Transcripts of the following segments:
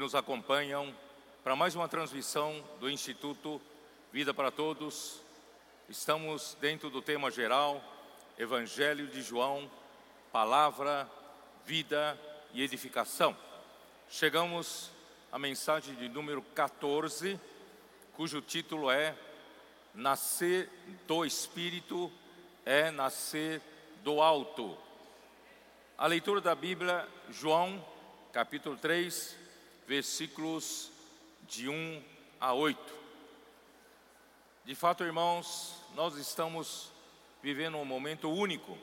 nos acompanham para mais uma transmissão do Instituto Vida para Todos. Estamos dentro do tema geral, Evangelho de João, Palavra, Vida e Edificação. Chegamos à mensagem de número 14, cujo título é Nascer do Espírito é nascer do alto. A leitura da Bíblia, João, capítulo 3, versículos de 1 a 8. De fato, irmãos, nós estamos vivendo um momento único.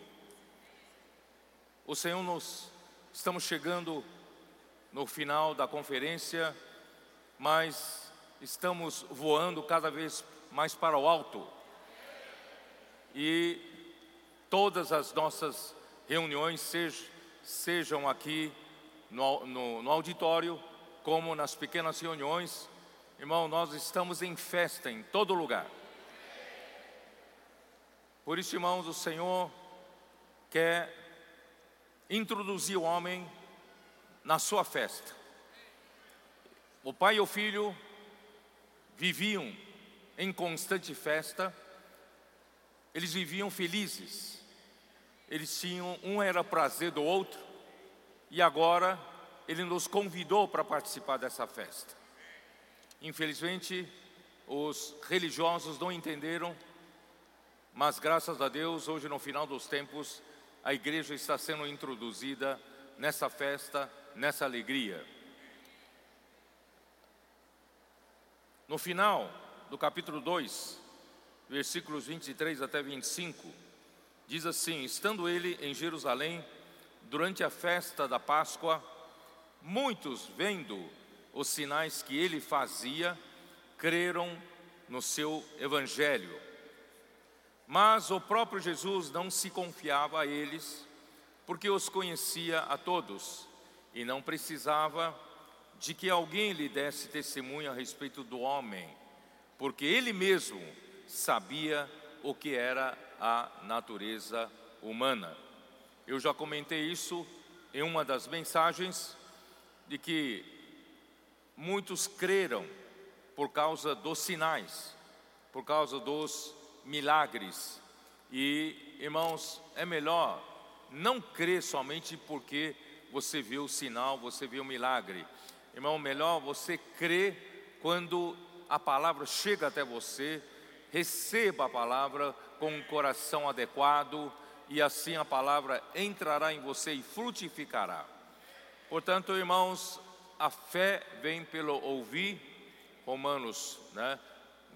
O Senhor nos estamos chegando no final da conferência, mas estamos voando cada vez mais para o alto. E todas as nossas reuniões sejam, aqui no, no, no auditório, como nas pequenas reuniões. Irmão, nós estamos em festa em todo lugar. Por isso, irmãos, o Senhor quer introduzir o homem na sua festa. O pai e o filho viviam em constante festa, eles viviam felizes eles tinham, um era prazer do outro, e agora ele nos convidou para participar dessa festa. Infelizmente, os religiosos não entenderam, mas graças a Deus, hoje no final dos tempos, a igreja está sendo introduzida nessa festa, nessa alegria. No final do capítulo 2, versículos 23 até 25, Diz assim: Estando ele em Jerusalém, durante a festa da Páscoa, muitos, vendo os sinais que ele fazia, creram no seu evangelho. Mas o próprio Jesus não se confiava a eles, porque os conhecia a todos e não precisava de que alguém lhe desse testemunho a respeito do homem, porque ele mesmo sabia o que era a natureza humana. Eu já comentei isso em uma das mensagens de que muitos creram por causa dos sinais, por causa dos milagres. E, irmãos, é melhor não crer somente porque você viu o sinal, você viu o milagre. Irmão, melhor você crer quando a palavra chega até você, receba a palavra com um coração adequado e assim a palavra entrará em você e frutificará. Portanto, irmãos, a fé vem pelo ouvir, Romanos, né,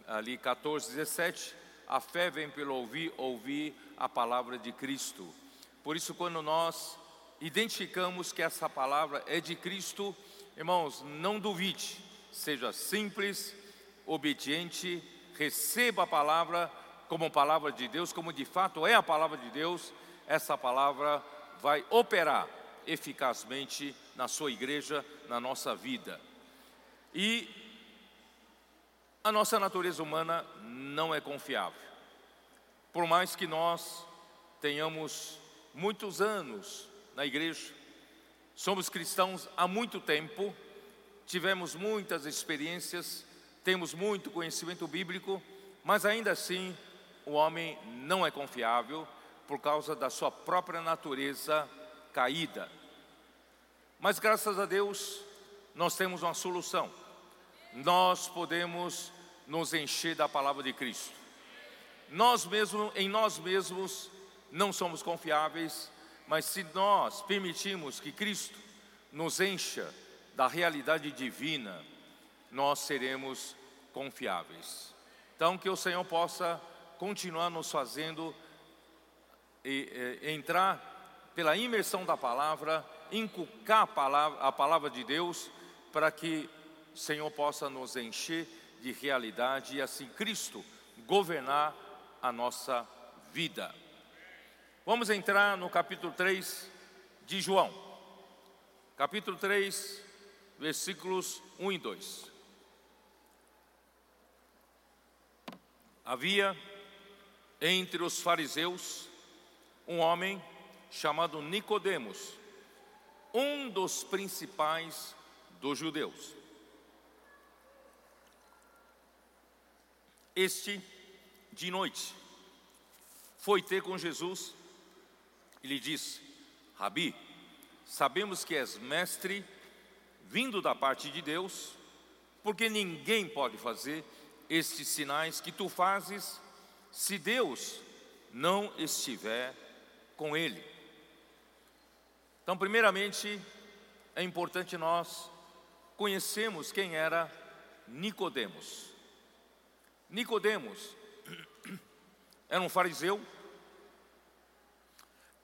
ali 14, 17, a fé vem pelo ouvir, ouvir a palavra de Cristo. Por isso, quando nós identificamos que essa palavra é de Cristo, irmãos, não duvide, seja simples, obediente, receba a palavra como palavra de Deus, como de fato é a palavra de Deus, essa palavra vai operar eficazmente na sua igreja, na nossa vida. E a nossa natureza humana não é confiável. Por mais que nós tenhamos muitos anos na igreja, somos cristãos há muito tempo, tivemos muitas experiências, temos muito conhecimento bíblico, mas ainda assim o homem não é confiável por causa da sua própria natureza caída. Mas graças a Deus, nós temos uma solução. Nós podemos nos encher da palavra de Cristo. Nós mesmos, em nós mesmos, não somos confiáveis, mas se nós permitirmos que Cristo nos encha da realidade divina, nós seremos confiáveis. Então, que o Senhor possa continuar nos fazendo e, e, entrar pela imersão da palavra, inculcar a palavra, a palavra de Deus, para que o Senhor possa nos encher de realidade e assim Cristo governar a nossa vida. Vamos entrar no capítulo 3 de João. Capítulo 3, versículos 1 e 2. Havia entre os fariseus um homem chamado Nicodemos, um dos principais dos judeus. Este, de noite, foi ter com Jesus e lhe disse: Rabi, sabemos que és mestre vindo da parte de Deus, porque ninguém pode fazer estes sinais que tu fazes se Deus não estiver com ele. Então, primeiramente, é importante nós conhecermos quem era Nicodemos. Nicodemos era um fariseu,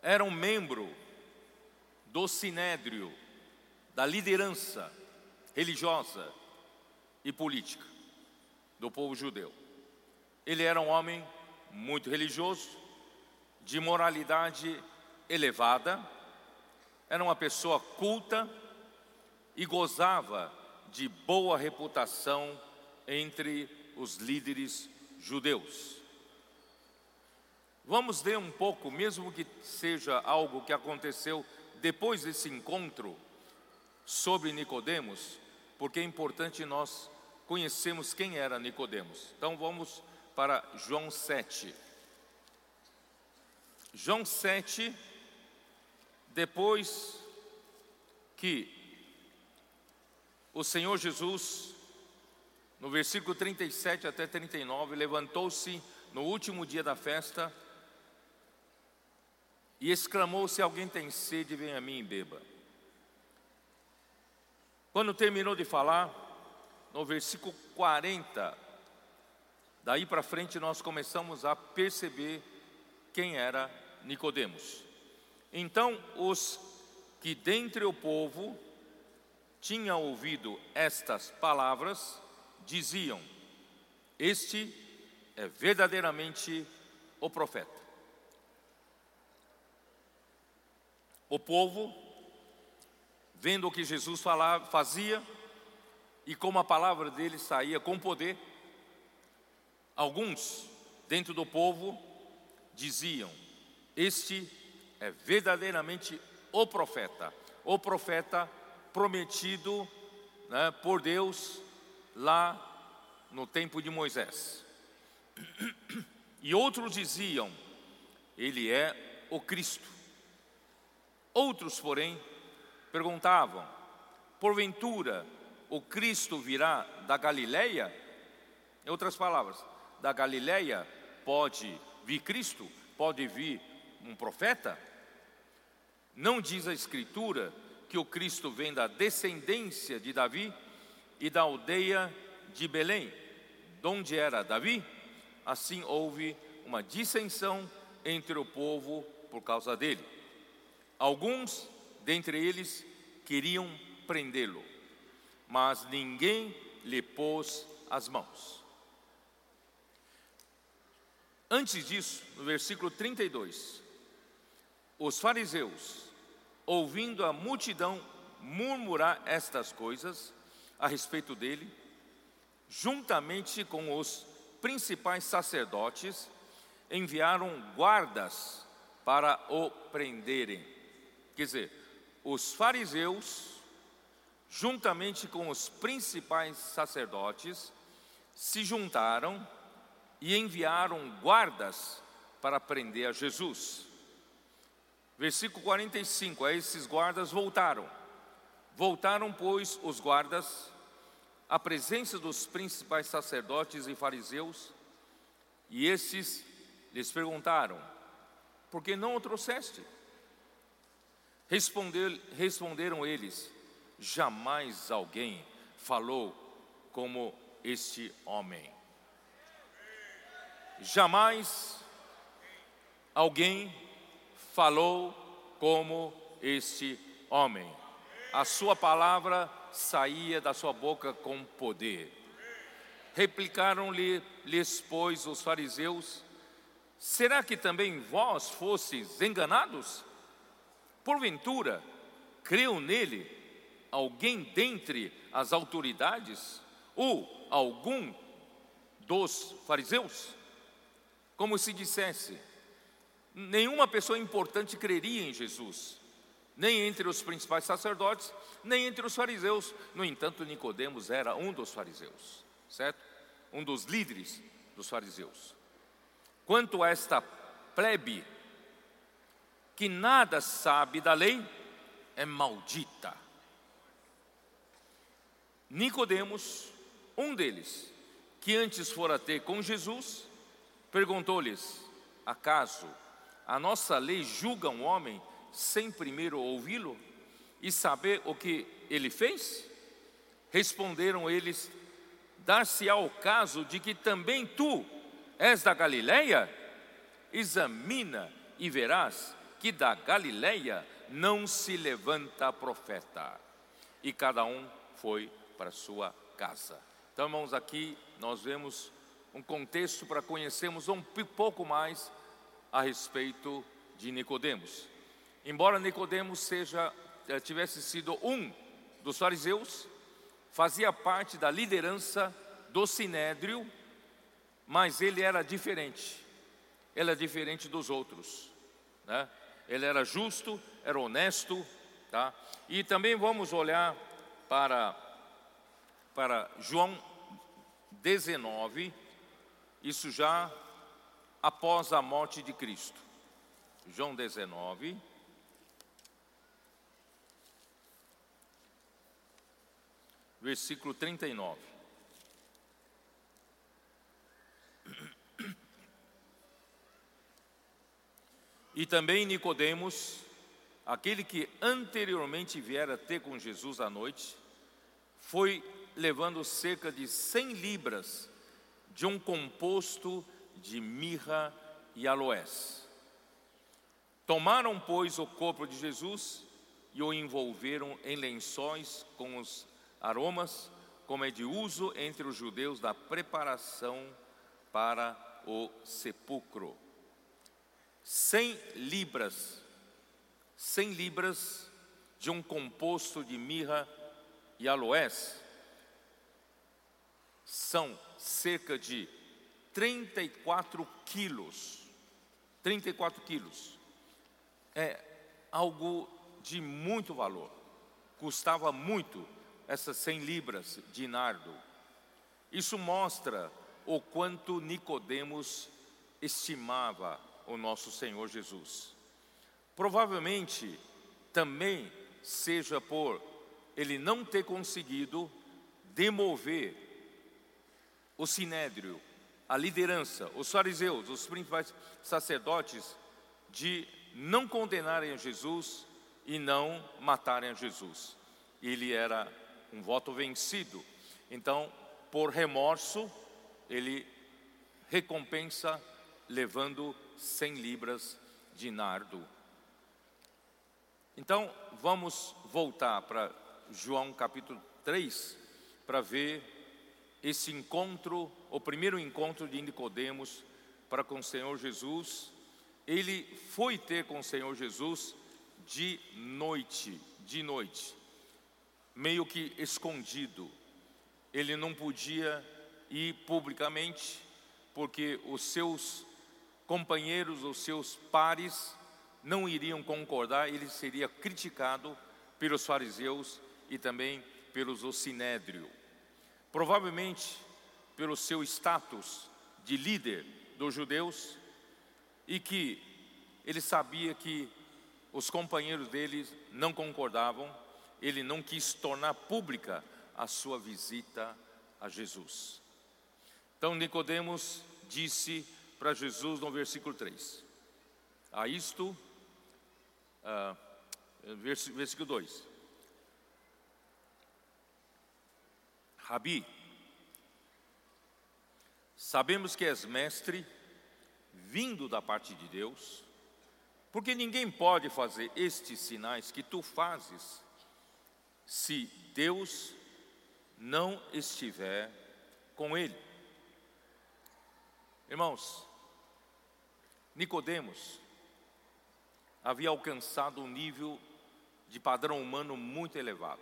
era um membro do sinédrio, da liderança religiosa e política do povo judeu. Ele era um homem muito religioso, de moralidade elevada, era uma pessoa culta e gozava de boa reputação entre os líderes judeus. Vamos ler um pouco, mesmo que seja algo que aconteceu depois desse encontro sobre Nicodemos, porque é importante nós conhecermos quem era Nicodemos. Então vamos para João 7. João 7, depois que o Senhor Jesus no versículo 37 até 39, levantou-se no último dia da festa e exclamou: Se alguém tem sede, vem a mim e beba. Quando terminou de falar, no versículo 40, daí para frente nós começamos a perceber quem era Nicodemos. Então os que dentre o povo tinham ouvido estas palavras diziam: Este é verdadeiramente o profeta. O povo, vendo o que Jesus falava, fazia e como a palavra dele saía com poder, alguns dentro do povo diziam: Este é verdadeiramente o profeta, o profeta prometido né, por Deus lá no tempo de Moisés. E outros diziam: Ele é o Cristo. Outros, porém, perguntavam: Porventura o Cristo virá da Galileia? Em outras palavras, da Galileia pode vir Cristo? Pode vir um profeta? Não diz a Escritura que o Cristo vem da descendência de Davi? e da aldeia de Belém, donde era Davi, assim houve uma dissensão entre o povo por causa dele. Alguns dentre eles queriam prendê-lo, mas ninguém lhe pôs as mãos. Antes disso, no versículo 32, os fariseus, ouvindo a multidão murmurar estas coisas, a respeito dele, juntamente com os principais sacerdotes, enviaram guardas para o prenderem. Quer dizer, os fariseus, juntamente com os principais sacerdotes, se juntaram e enviaram guardas para prender a Jesus. Versículo 45: a esses guardas voltaram Voltaram, pois, os guardas à presença dos principais sacerdotes e fariseus, e esses lhes perguntaram: Por que não o trouxeste? Responder, responderam eles: Jamais alguém falou como este homem. Jamais alguém falou como este homem a sua palavra saía da sua boca com poder. Replicaram-lhe, lhes, pois, os fariseus: Será que também vós fostes enganados? Porventura, creu nele alguém dentre as autoridades ou algum dos fariseus? Como se dissesse, nenhuma pessoa importante creria em Jesus nem entre os principais sacerdotes, nem entre os fariseus. No entanto, Nicodemos era um dos fariseus, certo? Um dos líderes dos fariseus. Quanto a esta plebe que nada sabe da lei, é maldita. Nicodemos, um deles, que antes fora ter com Jesus, perguntou-lhes: Acaso a nossa lei julga um homem sem primeiro ouvi-lo e saber o que ele fez? Responderam eles: Dar-se-á o caso de que também tu és da Galileia? Examina e verás que da Galileia não se levanta profeta. E cada um foi para sua casa. Então, irmãos, aqui nós vemos um contexto para conhecermos um pouco mais a respeito de Nicodemos. Embora Nicodemos seja eh, tivesse sido um dos fariseus, fazia parte da liderança do sinédrio, mas ele era diferente. Ele é diferente dos outros, né? Ele era justo, era honesto, tá? E também vamos olhar para para João 19, isso já após a morte de Cristo. João 19. Versículo 39. E também Nicodemos, aquele que anteriormente viera ter com Jesus à noite, foi levando cerca de 100 libras de um composto de mirra e aloés. Tomaram, pois, o corpo de Jesus e o envolveram em lençóis com os aromas, como é de uso entre os judeus da preparação para o sepulcro. Cem libras, cem libras de um composto de mirra e aloés são cerca de 34 quilos. 34 quilos. É algo de muito valor. Custava muito essas 100 libras de nardo. Isso mostra o quanto Nicodemos estimava o nosso Senhor Jesus. Provavelmente também seja por ele não ter conseguido demover o sinédrio, a liderança, os fariseus, os principais sacerdotes, de não condenarem a Jesus e não matarem a Jesus. Ele era um voto vencido. Então, por remorso, ele recompensa levando 100 libras de nardo. Então, vamos voltar para João capítulo 3 para ver esse encontro, o primeiro encontro de Nicodemos para com o Senhor Jesus, ele foi ter com o Senhor Jesus de noite, de noite, meio que escondido. Ele não podia ir publicamente, porque os seus companheiros, os seus pares, não iriam concordar, ele seria criticado pelos fariseus e também pelos o sinédrio. Provavelmente pelo seu status de líder dos judeus e que ele sabia que os companheiros dele não concordavam, ele não quis tornar pública a sua visita a Jesus. Então Nicodemos disse para Jesus no versículo 3. A isto, uh, versículo 2. Rabi, sabemos que és mestre, vindo da parte de Deus, porque ninguém pode fazer estes sinais que tu fazes, se Deus não estiver com ele. Irmãos, Nicodemos havia alcançado um nível de padrão humano muito elevado.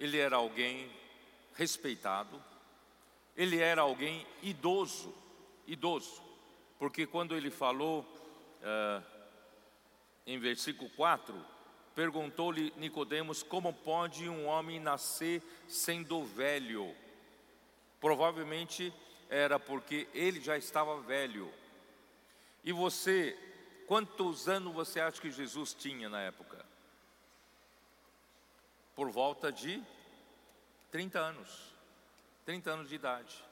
Ele era alguém respeitado, ele era alguém idoso, idoso, porque quando ele falou uh, em versículo 4, perguntou-lhe Nicodemos: Como pode um homem nascer sendo velho? Provavelmente era porque ele já estava velho. E você, quantos anos você acha que Jesus tinha na época? Por volta de 30 anos. 30 anos de idade.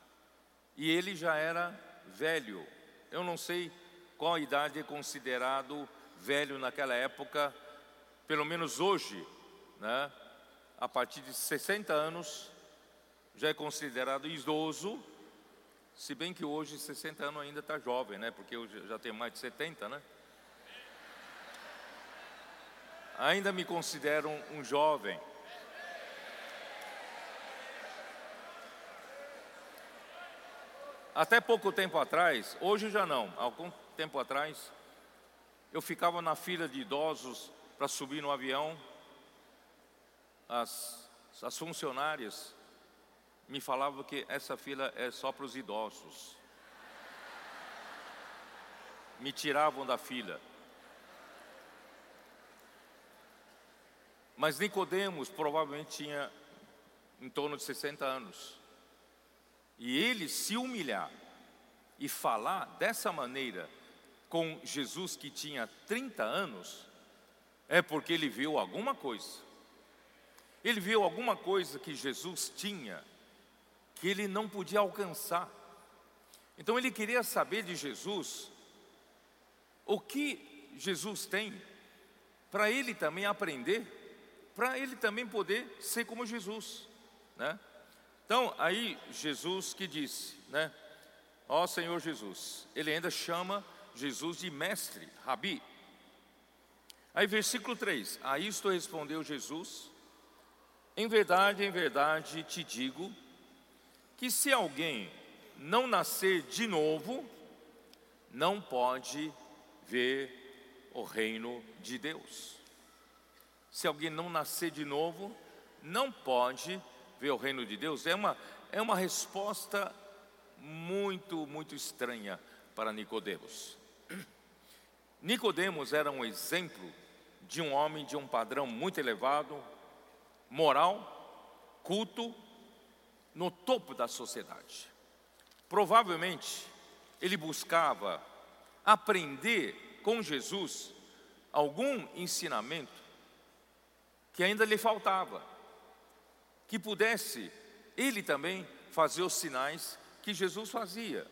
E ele já era velho. Eu não sei qual idade é considerado velho naquela época, pelo menos hoje, né? A partir de 60 anos já é considerado idoso, se bem que hoje 60 anos ainda está jovem, né? Porque eu já tenho mais de 70, né? Ainda me considero um jovem. Até pouco tempo atrás, hoje já não, algum tempo atrás, eu ficava na fila de idosos para subir no avião. As, as funcionárias me falavam que essa fila é só para os idosos. Me tiravam da fila. Mas Nicodemos provavelmente tinha em torno de 60 anos. E ele se humilhar e falar dessa maneira com Jesus que tinha 30 anos, é porque ele viu alguma coisa. Ele viu alguma coisa que Jesus tinha que ele não podia alcançar. Então ele queria saber de Jesus o que Jesus tem para ele também aprender, para ele também poder ser como Jesus, né? Então, aí Jesus que disse, né? Ó Senhor Jesus, ele ainda chama Jesus de mestre, rabi. Aí, versículo 3: A isto respondeu Jesus: Em verdade, em verdade te digo, que se alguém não nascer de novo, não pode ver o reino de Deus. Se alguém não nascer de novo, não pode ver o reino de Deus? É uma, é uma resposta muito, muito estranha para Nicodemos. Nicodemos era um exemplo de um homem de um padrão muito elevado, moral, culto, no topo da sociedade. Provavelmente ele buscava aprender com Jesus algum ensinamento que ainda lhe faltava que pudesse ele também fazer os sinais que Jesus fazia.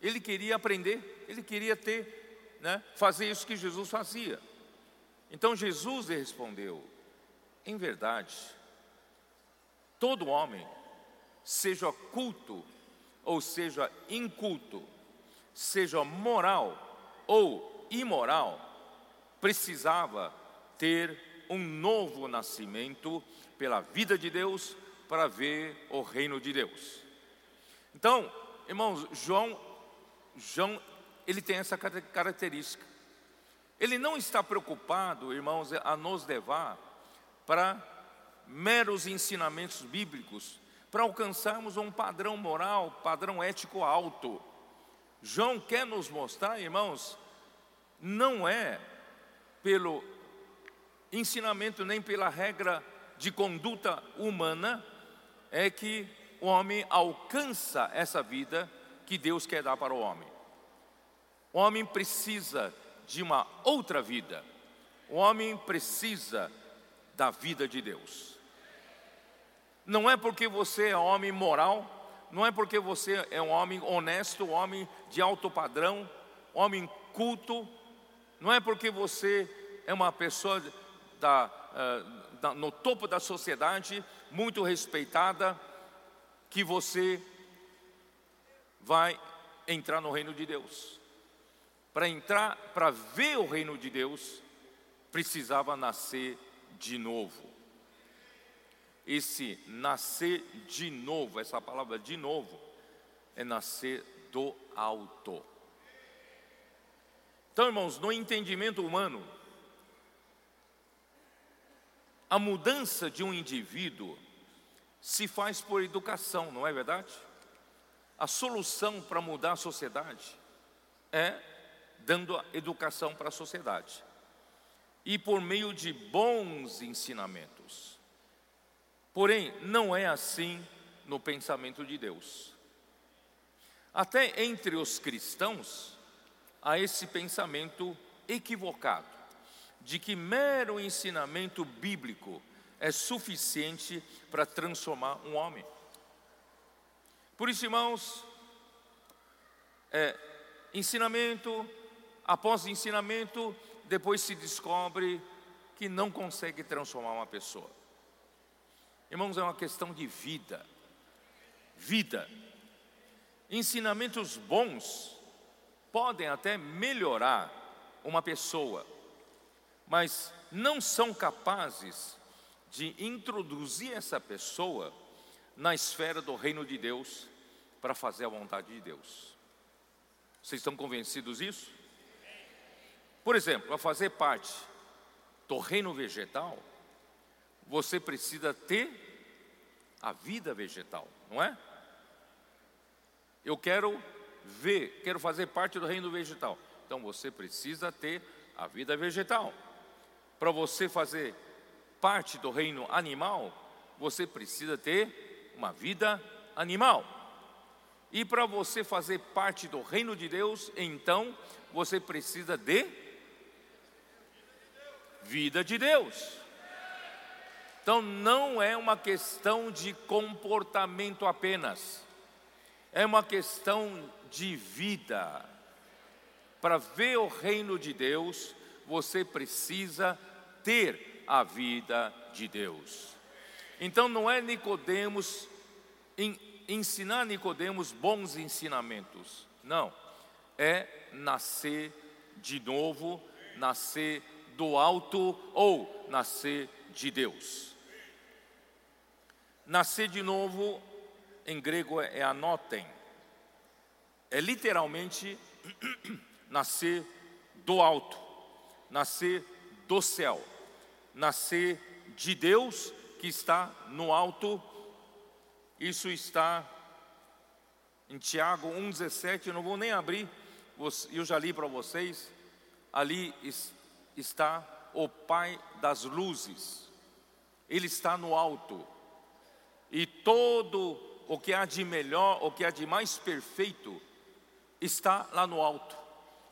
Ele queria aprender, ele queria ter, né, fazer isso que Jesus fazia. Então Jesus lhe respondeu: em verdade, todo homem, seja culto ou seja inculto, seja moral ou imoral, precisava ter um novo nascimento pela vida de Deus para ver o reino de Deus. Então, irmãos, João, João, ele tem essa característica. Ele não está preocupado, irmãos, a nos levar para meros ensinamentos bíblicos, para alcançarmos um padrão moral, padrão ético alto. João quer nos mostrar, irmãos, não é pelo ensinamento nem pela regra de conduta humana é que o homem alcança essa vida que Deus quer dar para o homem. O homem precisa de uma outra vida. O homem precisa da vida de Deus. Não é porque você é homem moral, não é porque você é um homem honesto, um homem de alto padrão, um homem culto, não é porque você é uma pessoa da, uh, no topo da sociedade, muito respeitada, que você vai entrar no reino de Deus. Para entrar, para ver o reino de Deus, precisava nascer de novo. Esse nascer de novo, essa palavra de novo, é nascer do alto. Então, irmãos, no entendimento humano, a mudança de um indivíduo se faz por educação, não é verdade? A solução para mudar a sociedade é dando educação para a sociedade. e por meio de bons ensinamentos. Porém, não é assim no pensamento de Deus. Até entre os cristãos há esse pensamento equivocado de que mero ensinamento bíblico é suficiente para transformar um homem. Por isso, irmãos, é, ensinamento após ensinamento, depois se descobre que não consegue transformar uma pessoa. Irmãos, é uma questão de vida. Vida. Ensinamentos bons podem até melhorar uma pessoa, mas não são capazes de introduzir essa pessoa na esfera do reino de Deus para fazer a vontade de Deus. Vocês estão convencidos disso? Por exemplo, para fazer parte do reino vegetal, você precisa ter a vida vegetal, não é? Eu quero ver, quero fazer parte do reino vegetal. Então você precisa ter a vida vegetal. Para você fazer parte do reino animal, você precisa ter uma vida animal. E para você fazer parte do reino de Deus, então você precisa de vida de Deus. Então não é uma questão de comportamento apenas, é uma questão de vida. Para ver o reino de Deus, você precisa ter a vida de Deus. Então não é Nicodemos ensinar Nicodemos bons ensinamentos. Não, é nascer de novo, nascer do alto ou nascer de Deus. Nascer de novo, em grego é anotem, é literalmente nascer do alto, nascer do céu, nascer de Deus que está no alto. Isso está em Tiago 1,17, eu não vou nem abrir, eu já li para vocês, ali está o Pai das luzes, Ele está no alto, e todo o que há de melhor, o que há de mais perfeito, está lá no alto,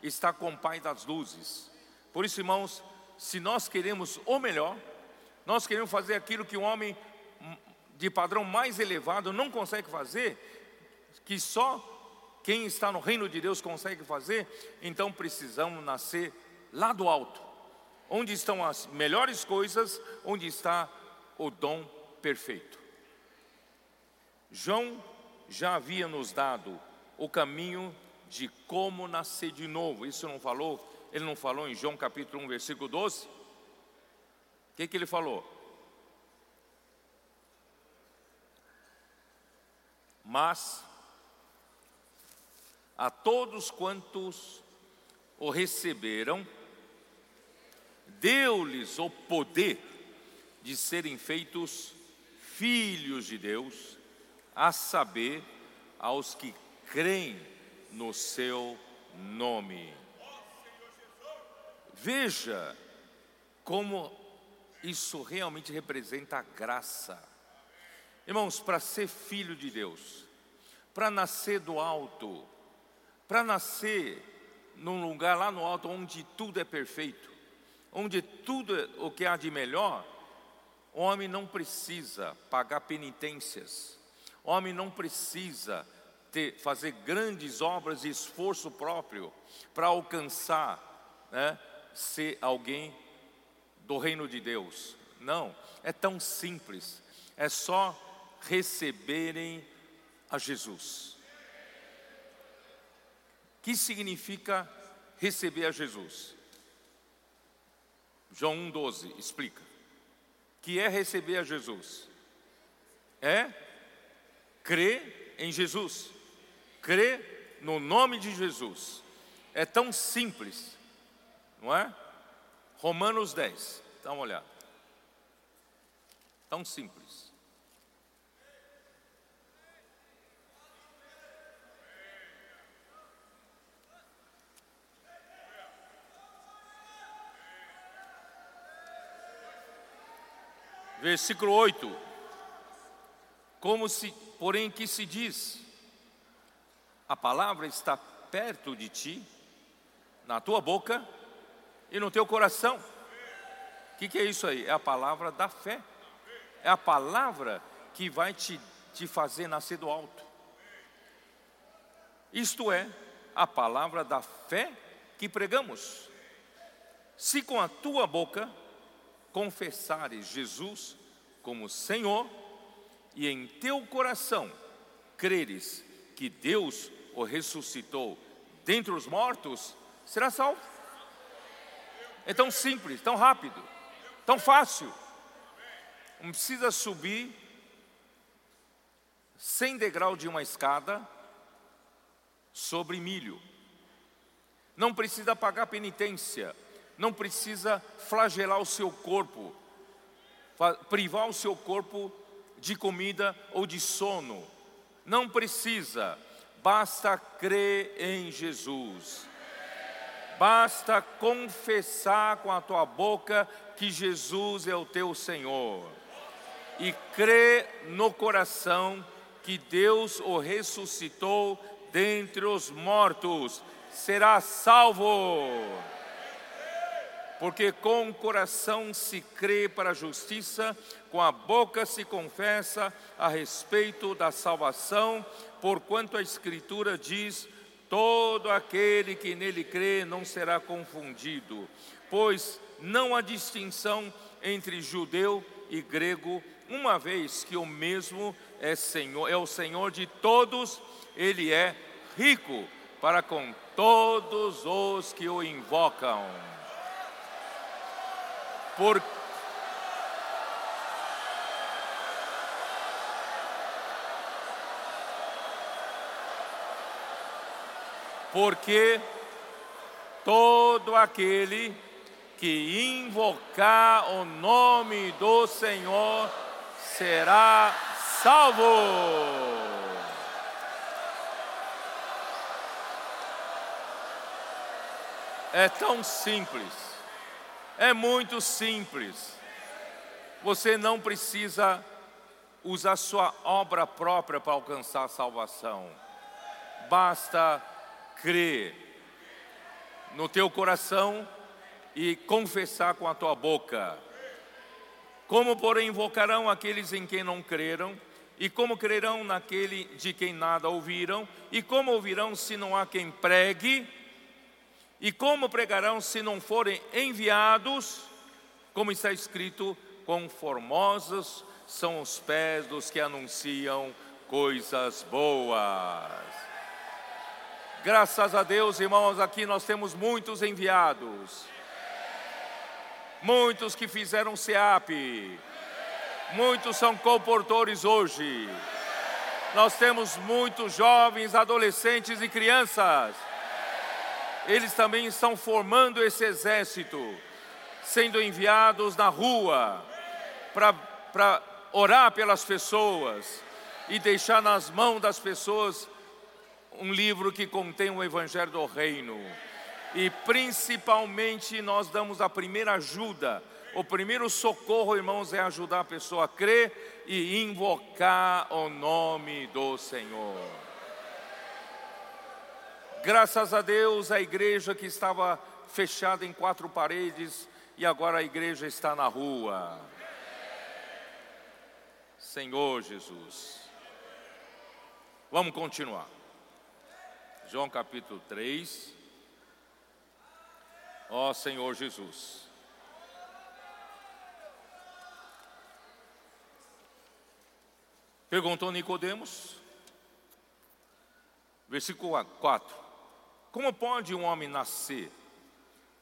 está com o Pai das luzes. Por isso, irmãos, se nós queremos o melhor, nós queremos fazer aquilo que o homem de padrão mais elevado não consegue fazer, que só quem está no reino de Deus consegue fazer, então precisamos nascer lá do alto, onde estão as melhores coisas, onde está o dom perfeito. João já havia nos dado o caminho de como nascer de novo. Isso não falou? Ele não falou em João capítulo 1, versículo 12? O que, que ele falou? Mas a todos quantos o receberam, deu-lhes o poder de serem feitos filhos de Deus, a saber, aos que creem no seu nome. Veja como isso realmente representa a graça. Irmãos, para ser filho de Deus, para nascer do alto, para nascer num lugar lá no alto onde tudo é perfeito, onde tudo é o que há de melhor, o homem não precisa pagar penitências, o homem não precisa ter, fazer grandes obras e esforço próprio para alcançar, né, ser alguém do reino de Deus. Não, é tão simples, é só receberem a Jesus. Que significa receber a Jesus? João 1,12 explica. Que é receber a Jesus? É crer em Jesus, crer no nome de Jesus. É tão simples, não é? Romanos 10, dá uma olhada. Tão simples. Versículo 8. Como se, porém, que se diz: a palavra está perto de ti, na tua boca e no teu coração. O que, que é isso aí? É a palavra da fé. É a palavra que vai te, te fazer nascer do alto. Isto é, a palavra da fé que pregamos. Se com a tua boca confessares Jesus como Senhor e em teu coração creres que Deus o ressuscitou dentre os mortos, será salvo. É tão simples, tão rápido, tão fácil. Não precisa subir 100 degraus de uma escada sobre milho. Não precisa pagar penitência, não precisa flagelar o seu corpo, privar o seu corpo de comida ou de sono. Não precisa, basta crer em Jesus. Basta confessar com a tua boca que Jesus é o teu Senhor e crer no coração que Deus o ressuscitou dentre os mortos, será salvo. Porque com o coração se crê para a justiça, com a boca se confessa a respeito da salvação, porquanto a Escritura diz: todo aquele que nele crê não será confundido, pois não há distinção entre judeu e grego, uma vez que o mesmo é Senhor, é o Senhor de todos, ele é rico para com todos os que o invocam. Por Porque todo aquele que invocar o nome do Senhor será salvo. É tão simples, é muito simples. Você não precisa usar sua obra própria para alcançar a salvação, basta crer no teu coração e confessar com a tua boca. Como, porém, invocarão aqueles em quem não creram? E como crerão naquele de quem nada ouviram? E como ouvirão se não há quem pregue? E como pregarão se não forem enviados? Como está escrito, quão formosos são os pés dos que anunciam coisas boas. Graças a Deus, irmãos, aqui nós temos muitos enviados, muitos que fizeram SEAP, muitos são comportores hoje. Nós temos muitos jovens, adolescentes e crianças. Eles também estão formando esse exército, sendo enviados na rua para orar pelas pessoas e deixar nas mãos das pessoas um livro que contém o Evangelho do Reino. E principalmente nós damos a primeira ajuda. O primeiro socorro, irmãos, é ajudar a pessoa a crer e invocar o nome do Senhor. Graças a Deus, a igreja que estava fechada em quatro paredes e agora a igreja está na rua. Senhor Jesus. Vamos continuar. João capítulo 3. Ó Senhor Jesus. Perguntou Nicodemos, versículo 4. Como pode um homem nascer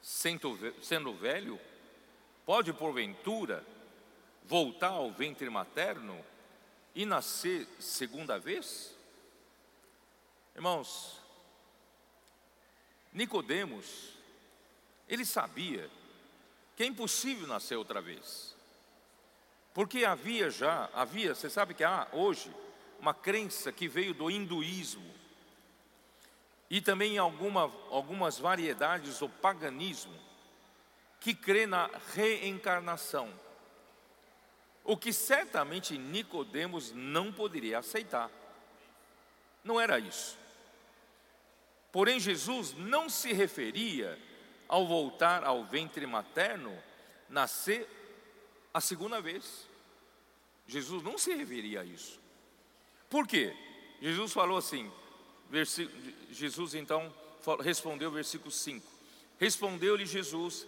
sendo velho? Pode, porventura, voltar ao ventre materno e nascer segunda vez? Irmãos, Nicodemos, ele sabia que é impossível nascer outra vez. Porque havia já, havia, você sabe que há hoje uma crença que veio do hinduísmo, e também alguma, algumas variedades do paganismo que crê na reencarnação. o que certamente Nicodemos não poderia aceitar. Não era isso. Porém, Jesus não se referia ao voltar ao ventre materno, nascer a segunda vez. Jesus não se referia a isso. Por quê? Jesus falou assim, Jesus então respondeu, versículo 5: Respondeu-lhe Jesus: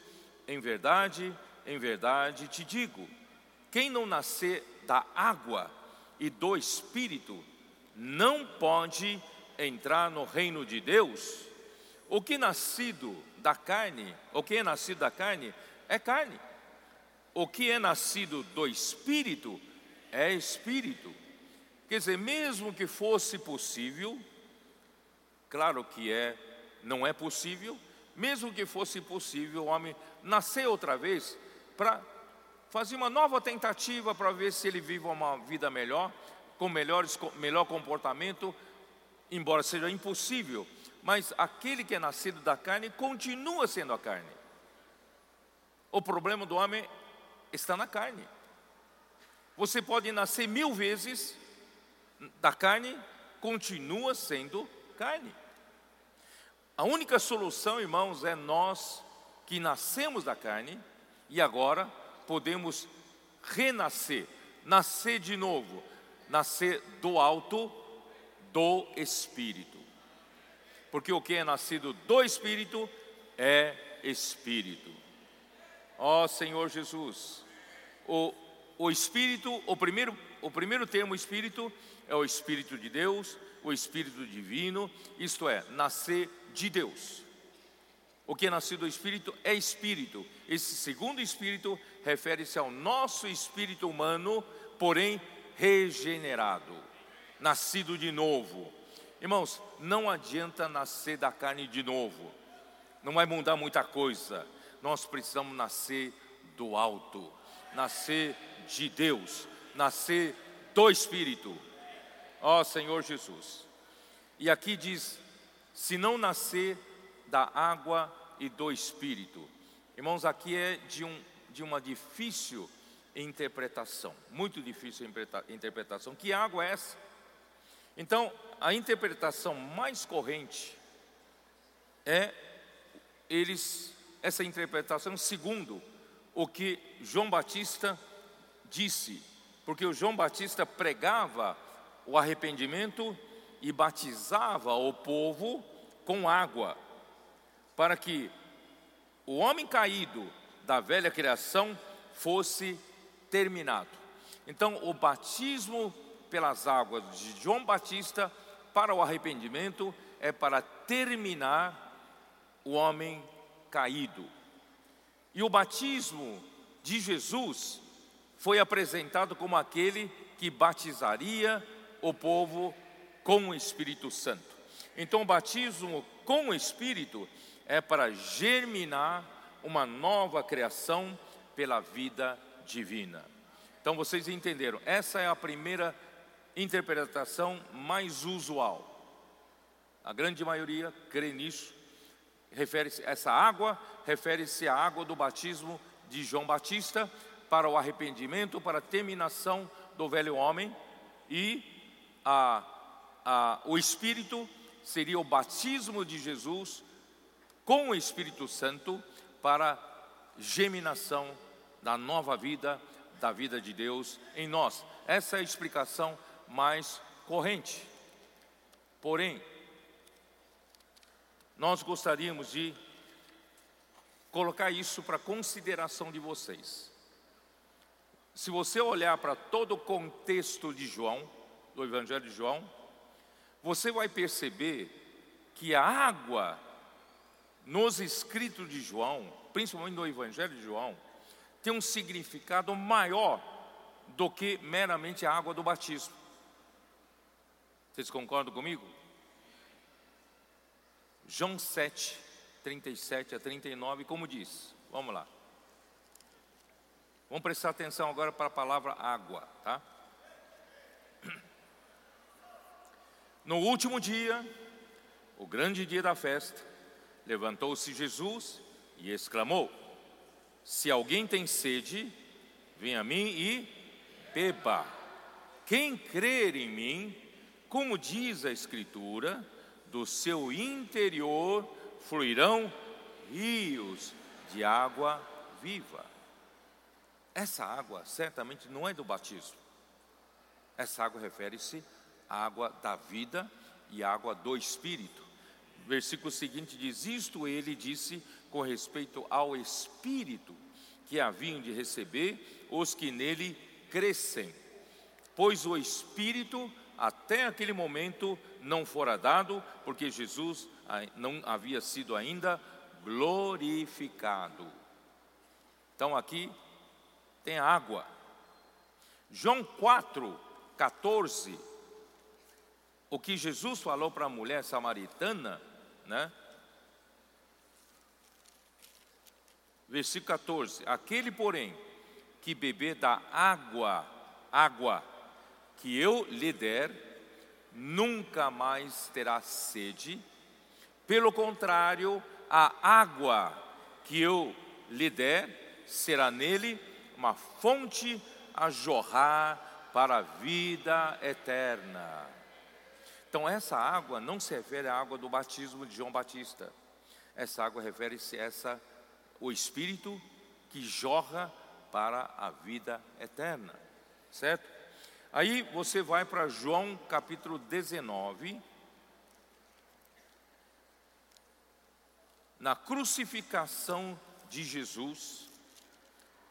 Em verdade, em verdade te digo, quem não nascer da água e do espírito, não pode entrar no reino de Deus. O que nascido da carne, o que é nascido da carne é carne. O que é nascido do espírito é espírito. Quer dizer, mesmo que fosse possível, claro que é, não é possível, mesmo que fosse possível o homem nascer outra vez para fazer uma nova tentativa para ver se ele vive uma vida melhor, com melhores, melhor comportamento, embora seja impossível, mas aquele que é nascido da carne continua sendo a carne. O problema do homem está na carne. Você pode nascer mil vezes da carne, continua sendo carne. A única solução, irmãos, é nós que nascemos da carne e agora podemos renascer, nascer de novo, nascer do alto do Espírito. Porque o que é nascido do Espírito é Espírito. Ó oh, Senhor Jesus, o, o Espírito, o primeiro, o primeiro termo Espírito é o Espírito de Deus, o Espírito divino, isto é, nascer de Deus. O que é nascido do Espírito é Espírito. Esse segundo Espírito refere-se ao nosso espírito humano, porém regenerado, nascido de novo. Irmãos, não adianta nascer da carne de novo, não vai mudar muita coisa. Nós precisamos nascer do alto, nascer de Deus, nascer do Espírito. Ó Senhor Jesus. E aqui diz: se não nascer da água e do Espírito. Irmãos, aqui é de, um, de uma difícil interpretação, muito difícil interpretação. Que água é essa? Então, a interpretação mais corrente é eles essa interpretação segundo o que João Batista disse, porque o João Batista pregava o arrependimento e batizava o povo com água, para que o homem caído da velha criação fosse terminado. Então, o batismo pelas águas de João Batista para o arrependimento é para terminar o homem caído. E o batismo de Jesus foi apresentado como aquele que batizaria o povo com o Espírito Santo. Então, o batismo com o Espírito é para germinar uma nova criação pela vida divina. Então, vocês entenderam, essa é a primeira interpretação mais usual. A grande maioria crê nisso. Refere-se essa água, refere-se à água do batismo de João Batista para o arrependimento, para a terminação do velho homem e a, a, o Espírito seria o batismo de Jesus com o Espírito Santo para geminação da nova vida, da vida de Deus em nós. Essa é a explicação mais corrente. Porém, nós gostaríamos de colocar isso para consideração de vocês. Se você olhar para todo o contexto de João, do Evangelho de João, você vai perceber que a água nos escritos de João, principalmente no Evangelho de João, tem um significado maior do que meramente a água do batismo. Vocês concordam comigo? João 7, 37 a 39, como diz? Vamos lá. Vamos prestar atenção agora para a palavra água, tá? No último dia, o grande dia da festa, levantou-se Jesus e exclamou: Se alguém tem sede, venha a mim e beba. Quem crer em mim, como diz a Escritura, do seu interior fluirão rios de água viva. Essa água certamente não é do batismo. Essa água refere-se à água da vida e água do Espírito. Versículo seguinte diz: Isto ele disse com respeito ao Espírito que haviam de receber os que nele crescem, pois o Espírito até aquele momento não fora dado, porque Jesus não havia sido ainda glorificado. Então aqui tem água. João 4, 14, o que Jesus falou para a mulher samaritana, né? Versículo 14: Aquele, porém, que beber da água, água que eu lhe der, nunca mais terá sede. Pelo contrário, a água que eu lhe der será nele uma fonte a jorrar para a vida eterna. Então, essa água não se refere à água do batismo de João Batista. Essa água refere-se a essa, o Espírito que jorra para a vida eterna, certo? Aí você vai para João capítulo 19. Na crucificação de Jesus,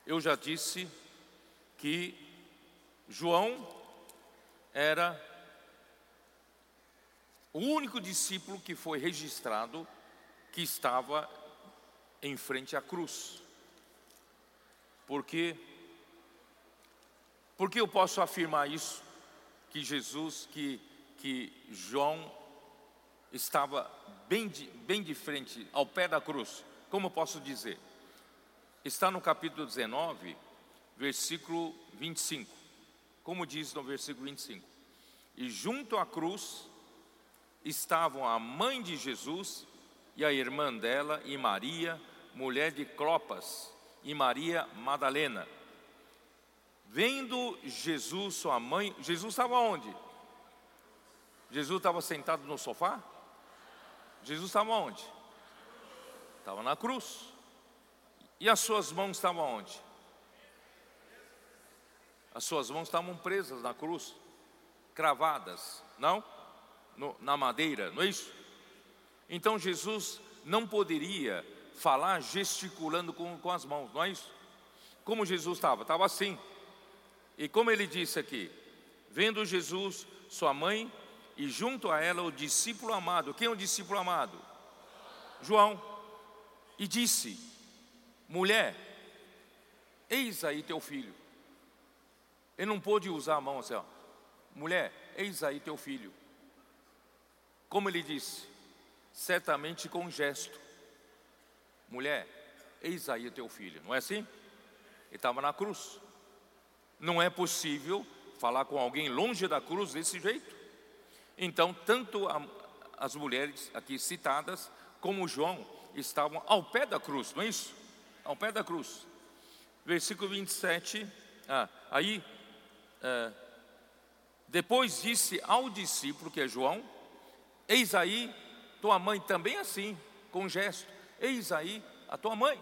eu já disse que João era o único discípulo que foi registrado que estava em frente à cruz. Porque porque eu posso afirmar isso que Jesus que que João estava bem de, bem de frente ao pé da cruz. Como eu posso dizer? Está no capítulo 19, versículo 25. Como diz no versículo 25: E junto à cruz estavam a mãe de Jesus e a irmã dela e Maria, mulher de Clopas, e Maria Madalena. Vendo Jesus, sua mãe, Jesus estava onde? Jesus estava sentado no sofá? Jesus estava onde? Estava na cruz. E as suas mãos estavam onde? As suas mãos estavam presas na cruz, cravadas, não? No, na madeira, não é isso? Então Jesus não poderia falar gesticulando com, com as mãos, não é isso? Como Jesus estava? Estava assim. E como ele disse aqui, vendo Jesus, sua mãe e junto a ela o discípulo amado. Quem é o discípulo amado? João. E disse: Mulher, eis aí teu filho. Ele não pôde usar a mão assim, ó. Mulher, eis aí teu filho. Como ele disse? Certamente com um gesto. Mulher, eis aí teu filho. Não é assim? Ele estava na cruz. Não é possível falar com alguém longe da cruz desse jeito. Então, tanto a, as mulheres aqui citadas, como João, estavam ao pé da cruz, não é isso? Ao pé da cruz. Versículo 27, ah, aí, é, depois disse ao discípulo, que é João, eis aí tua mãe também assim, com gesto, eis aí a tua mãe.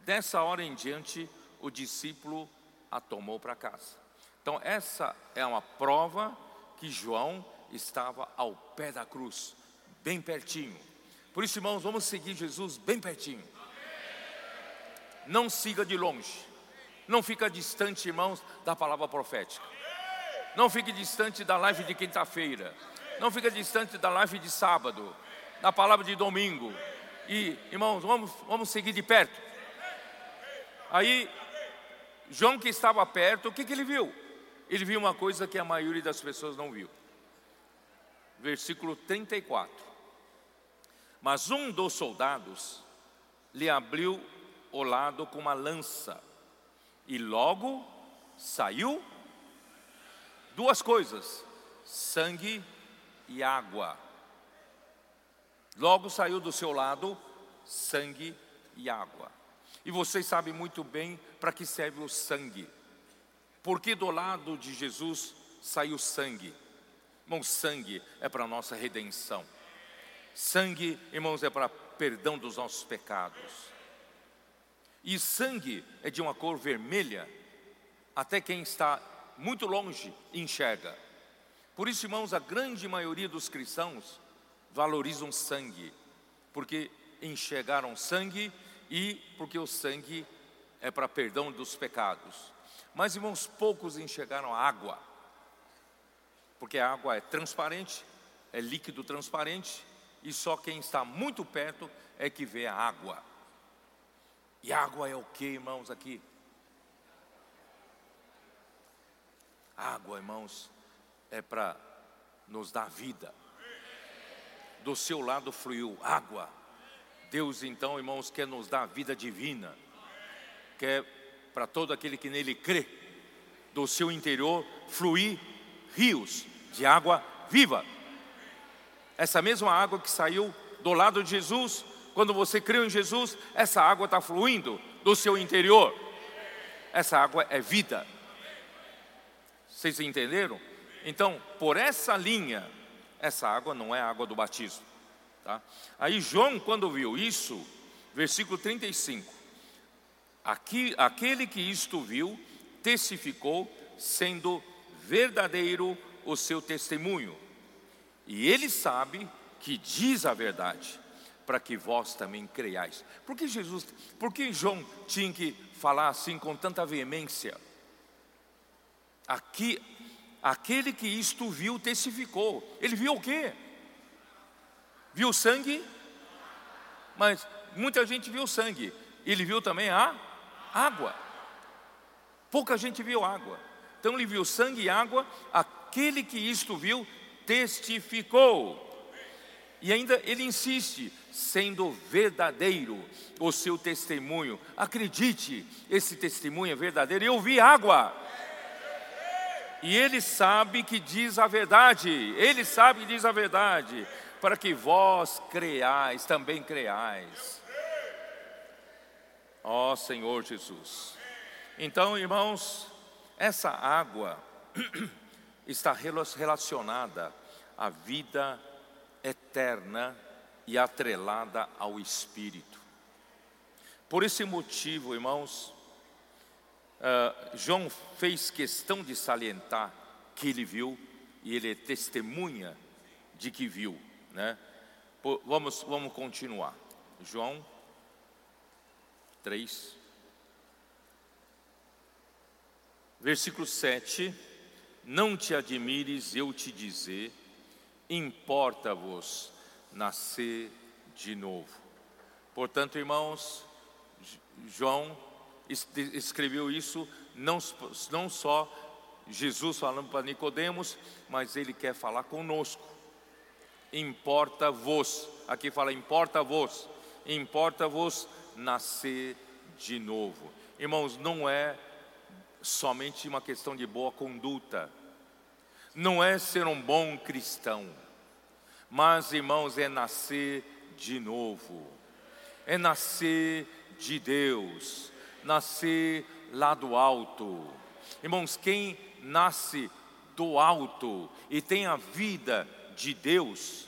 Dessa hora em diante, o discípulo a tomou para casa. Então, essa é uma prova que João estava ao pé da cruz, bem pertinho. Por isso, irmãos, vamos seguir Jesus bem pertinho. Não siga de longe. Não fica distante, irmãos, da palavra profética. Não fique distante da live de quinta-feira. Não fica distante da live de sábado, da palavra de domingo. E, irmãos, vamos, vamos seguir de perto. Aí João que estava perto, o que, que ele viu? Ele viu uma coisa que a maioria das pessoas não viu. Versículo 34. Mas um dos soldados lhe abriu o lado com uma lança, e logo saiu duas coisas: sangue e água. Logo saiu do seu lado sangue e água. E vocês sabem muito bem para que serve o sangue. Porque do lado de Jesus saiu sangue. Irmãos, sangue é para a nossa redenção. Sangue, irmãos, é para perdão dos nossos pecados. E sangue é de uma cor vermelha, até quem está muito longe enxerga. Por isso, irmãos, a grande maioria dos cristãos valorizam sangue, porque enxergaram sangue e porque o sangue é para perdão dos pecados. Mas, irmãos, poucos enxergaram a água, porque a água é transparente, é líquido transparente, e só quem está muito perto é que vê a água. E água é o que, irmãos, aqui? Água, irmãos, é para nos dar vida. Do seu lado fluiu água. Deus, então, irmãos, quer nos dar a vida divina. Quer para todo aquele que nele crê, do seu interior fluir rios de água viva. Essa mesma água que saiu do lado de Jesus, quando você creu em Jesus, essa água está fluindo do seu interior. Essa água é vida. Vocês entenderam? Então, por essa linha, essa água não é água do batismo. Tá? Aí João, quando viu isso, versículo 35, aqui, aquele que isto viu, testificou, sendo verdadeiro o seu testemunho. E ele sabe que diz a verdade, para que vós também creiais. Por que Jesus, por que João tinha que falar assim com tanta veemência? Aqui, aquele que isto viu testificou. Ele viu o quê? Viu sangue? Mas muita gente viu sangue. Ele viu também a água. Pouca gente viu água. Então ele viu sangue e água. Aquele que isto viu testificou. E ainda ele insiste, sendo verdadeiro o seu testemunho. Acredite, esse testemunho é verdadeiro. Eu vi água. E ele sabe que diz a verdade, ele sabe que diz a verdade, para que vós creais, também creais. Ó Senhor Jesus. Então, irmãos, essa água está relacionada à vida eterna e atrelada ao Espírito. Por esse motivo, irmãos, Uh, João fez questão de salientar que ele viu e ele é testemunha de que viu, né? Vamos, vamos continuar. João 3, versículo 7: Não te admires eu te dizer, importa-vos nascer de novo. Portanto, irmãos, João escreveu isso não, não só Jesus falando para Nicodemos, mas ele quer falar conosco. Importa-vos, aqui fala importa-vos, importa-vos nascer de novo. Irmãos, não é somente uma questão de boa conduta, não é ser um bom cristão, mas, irmãos, é nascer de novo, é nascer de Deus, nascer lá do alto. Irmãos, quem nasce do alto e tem a vida de Deus,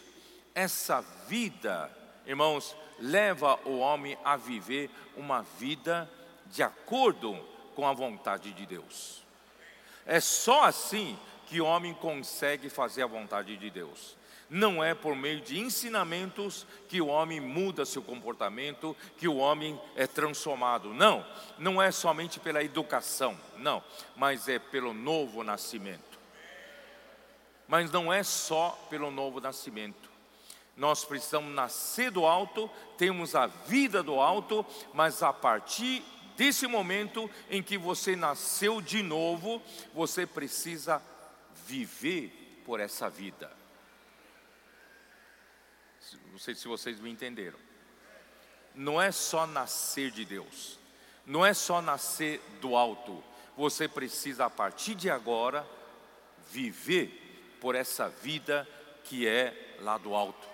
essa vida, irmãos, leva o homem a viver uma vida de acordo com a vontade de Deus. É só assim que o homem consegue fazer a vontade de Deus não é por meio de ensinamentos que o homem muda seu comportamento, que o homem é transformado. Não, não é somente pela educação, não, mas é pelo novo nascimento. Mas não é só pelo novo nascimento. Nós precisamos nascer do alto, temos a vida do alto, mas a partir desse momento em que você nasceu de novo, você precisa viver por essa vida. Não sei se vocês me entenderam. Não é só nascer de Deus, não é só nascer do alto. Você precisa, a partir de agora, viver por essa vida que é lá do alto.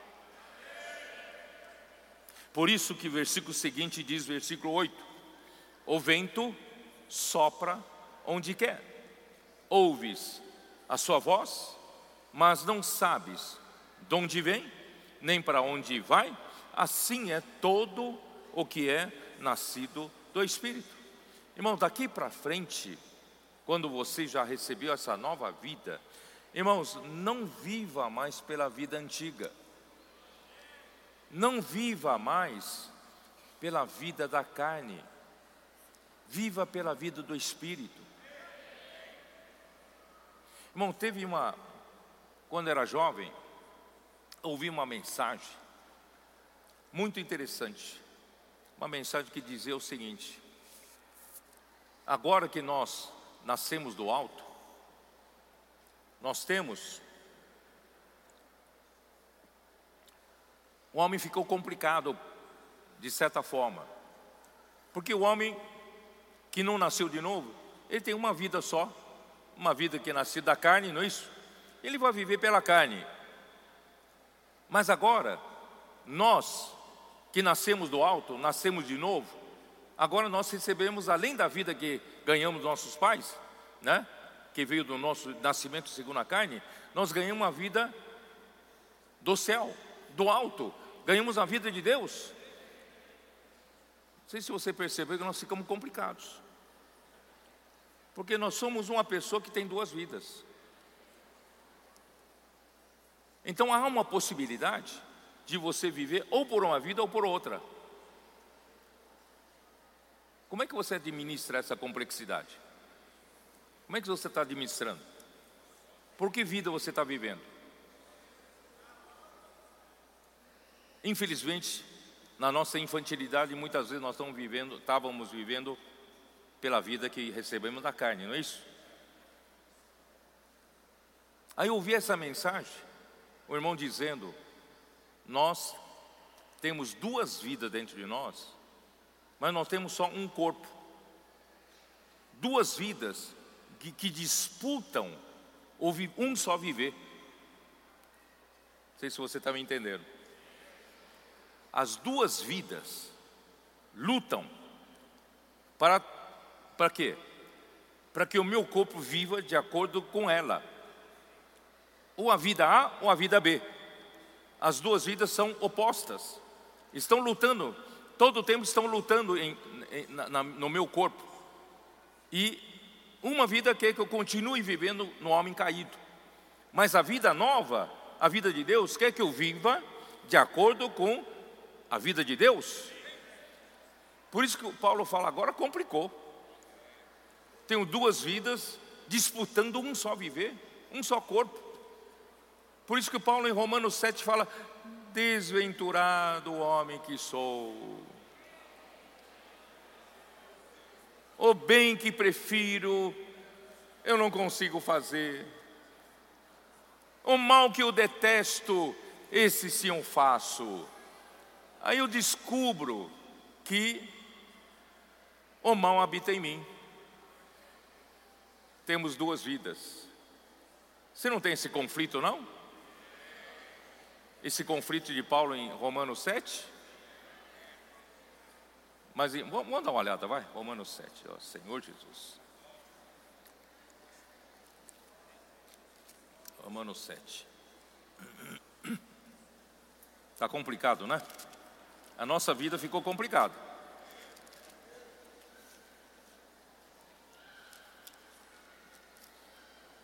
Por isso que o versículo seguinte diz, versículo 8: O vento sopra onde quer. ouves a sua voz, mas não sabes de onde vem, nem para onde vai, assim é todo o que é nascido do Espírito. Irmão, daqui para frente, quando você já recebeu essa nova vida, irmãos, não viva mais pela vida antiga, não viva mais pela vida da carne, viva pela vida do Espírito. Irmão, teve uma, quando era jovem, ouvi uma mensagem muito interessante. Uma mensagem que dizia o seguinte: agora que nós nascemos do alto, nós temos. O homem ficou complicado, de certa forma, porque o homem que não nasceu de novo, ele tem uma vida só, uma vida que é nasceu da carne, não é isso? Ele vai viver pela carne. Mas agora, nós que nascemos do alto, nascemos de novo, agora nós recebemos, além da vida que ganhamos nossos pais, né? Que veio do nosso nascimento segundo a carne, nós ganhamos uma vida do céu, do alto, ganhamos a vida de Deus. Não sei se você percebeu que nós ficamos complicados. Porque nós somos uma pessoa que tem duas vidas. Então há uma possibilidade de você viver ou por uma vida ou por outra. Como é que você administra essa complexidade? Como é que você está administrando? Por que vida você está vivendo? Infelizmente, na nossa infantilidade, muitas vezes nós estamos vivendo, estávamos vivendo pela vida que recebemos da carne, não é isso? Aí eu ouvi essa mensagem, o irmão dizendo: Nós temos duas vidas dentro de nós, mas nós temos só um corpo. Duas vidas que, que disputam um só viver. Não sei se você está me entendendo. As duas vidas lutam para para quê? Para que o meu corpo viva de acordo com ela. Ou a vida A ou a vida B. As duas vidas são opostas. Estão lutando, todo o tempo estão lutando em, em, na, no meu corpo. E uma vida quer que eu continue vivendo no homem caído. Mas a vida nova, a vida de Deus, quer que eu viva de acordo com a vida de Deus. Por isso que o Paulo fala, agora complicou. Tenho duas vidas disputando um só viver, um só corpo. Por isso que Paulo em Romanos 7 fala: Desventurado homem que sou, o bem que prefiro, eu não consigo fazer, o mal que eu detesto, esse sim eu faço. Aí eu descubro que o mal habita em mim temos duas vidas. Você não tem esse conflito, não? Esse conflito de Paulo em Romanos 7? Mas vamos dar uma olhada, vai? Romanos 7, ó, Senhor Jesus. Romanos 7. Está complicado, né? A nossa vida ficou complicada.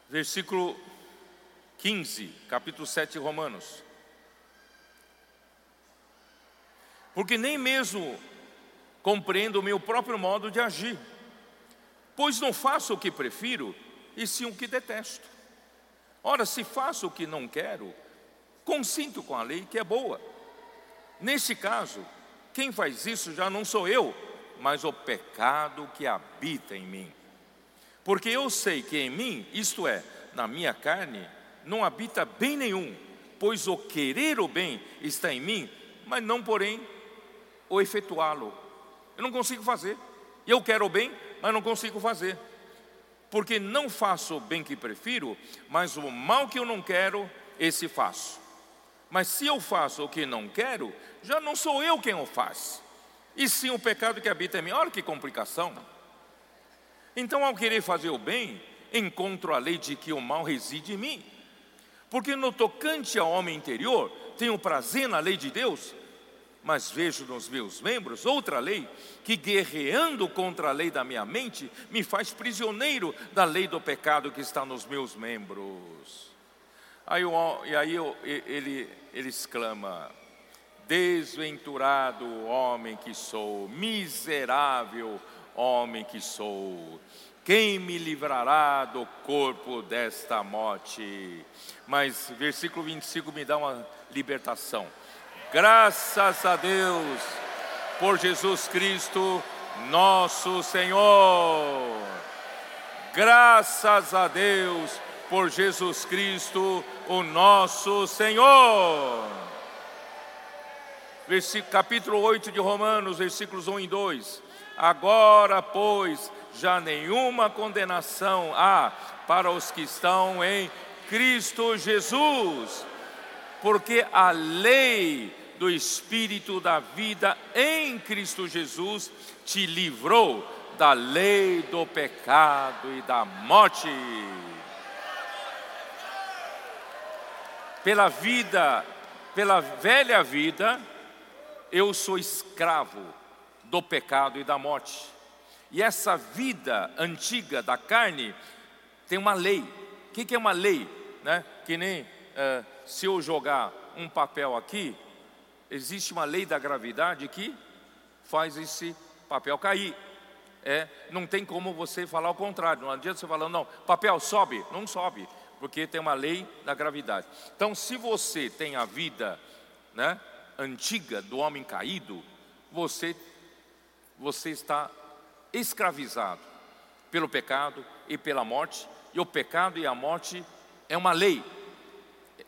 versículo 15, capítulo 7 de Romanos. Porque nem mesmo compreendo o meu próprio modo de agir, pois não faço o que prefiro, e sim o que detesto. Ora, se faço o que não quero, consinto com a lei que é boa. Nesse caso, quem faz isso já não sou eu, mas o pecado que habita em mim. Porque eu sei que em mim, isto é, na minha carne, não habita bem nenhum, pois o querer o bem está em mim, mas não, porém, o efetuá-lo. Eu não consigo fazer. Eu quero o bem, mas não consigo fazer. Porque não faço o bem que prefiro, mas o mal que eu não quero, esse faço. Mas se eu faço o que não quero, já não sou eu quem o faz, e sim o pecado que habita em mim. Olha que complicação. Então, ao querer fazer o bem, encontro a lei de que o mal reside em mim. Porque no tocante ao homem interior, tenho prazer na lei de Deus, mas vejo nos meus membros outra lei que, guerreando contra a lei da minha mente, me faz prisioneiro da lei do pecado que está nos meus membros. Aí, e aí ele, ele exclama: Desventurado homem que sou, miserável homem que sou. Quem me livrará do corpo desta morte? Mas versículo 25 me dá uma libertação. Graças a Deus por Jesus Cristo, nosso Senhor. Graças a Deus por Jesus Cristo, o nosso Senhor. Versículo, capítulo 8 de Romanos, versículos 1 e 2. Agora, pois, já nenhuma condenação há para os que estão em Cristo Jesus, porque a lei do Espírito da vida em Cristo Jesus te livrou da lei do pecado e da morte. Pela vida, pela velha vida, eu sou escravo do pecado e da morte. E essa vida antiga da carne tem uma lei. O que, é uma lei? Né? Que nem uh, se eu jogar um papel aqui, existe uma lei da gravidade que faz esse papel cair. É, não tem como você falar o contrário. Não adianta você falar, não, papel sobe, não sobe, porque tem uma lei da gravidade. Então, se você tem a vida né, antiga do homem caído, você, você está escravizado pelo pecado e pela morte, e o pecado e a morte é uma lei,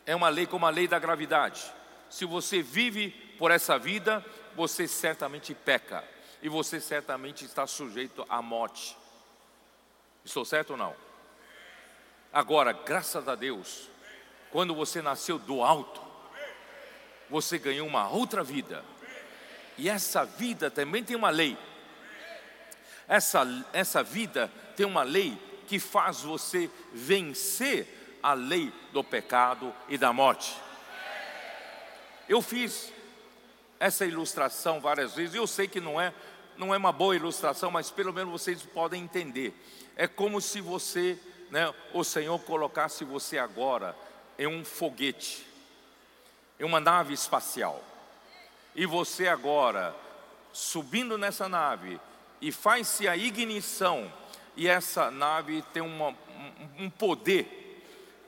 é uma lei como a lei da gravidade. Se você vive por essa vida, você certamente peca, e você certamente está sujeito à morte. Estou certo ou não? Agora, graças a Deus, quando você nasceu do alto, você ganhou uma outra vida. E essa vida também tem uma lei. Essa, essa vida tem uma lei que faz você vencer a lei do pecado e da morte. Eu fiz essa ilustração várias vezes, eu sei que não é, não é uma boa ilustração, mas pelo menos vocês podem entender. É como se você, né, o Senhor colocasse você agora em um foguete, em uma nave espacial, e você agora, subindo nessa nave, e faz-se a ignição, e essa nave tem uma, um poder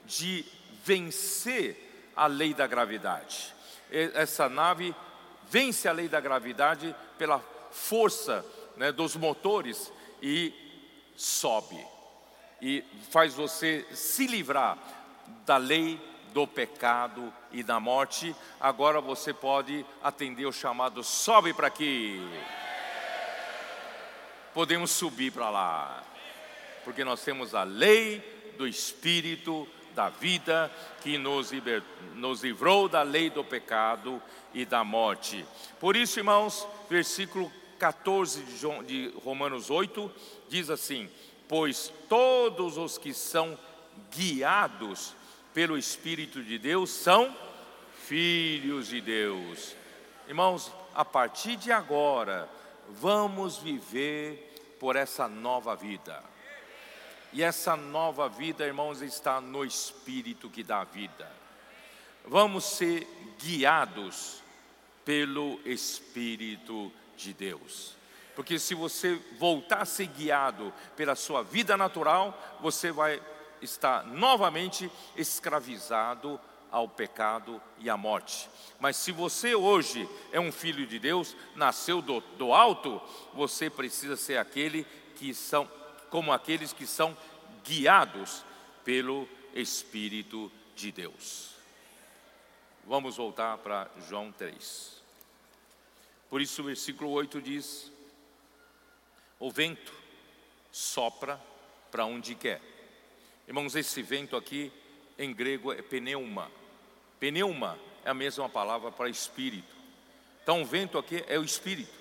de vencer a lei da gravidade. Essa nave vence a lei da gravidade pela força né, dos motores e sobe. E faz você se livrar da lei do pecado e da morte. Agora você pode atender o chamado: sobe para aqui podemos subir para lá, porque nós temos a lei do Espírito da vida que nos, liber, nos livrou da lei do pecado e da morte. Por isso, irmãos, versículo 14 de, de Romanos 8 diz assim: Pois todos os que são guiados pelo Espírito de Deus são filhos de Deus. Irmãos, a partir de agora, vamos viver por essa nova vida. E essa nova vida, irmãos, está no Espírito que dá vida. Vamos ser guiados pelo Espírito de Deus. Porque se você voltar a ser guiado pela sua vida natural, você vai estar novamente escravizado ao pecado e à morte. Mas se você hoje é um filho de Deus, nasceu do, do alto, você precisa ser aquele que são, como aqueles que são guiados pelo Espírito de Deus. Vamos voltar para João 3. Por isso o versículo 8 diz: O vento sopra para onde quer. Irmãos, esse vento aqui em grego é pneuma. Pneuma é a mesma palavra para espírito. Então, o vento aqui é o espírito.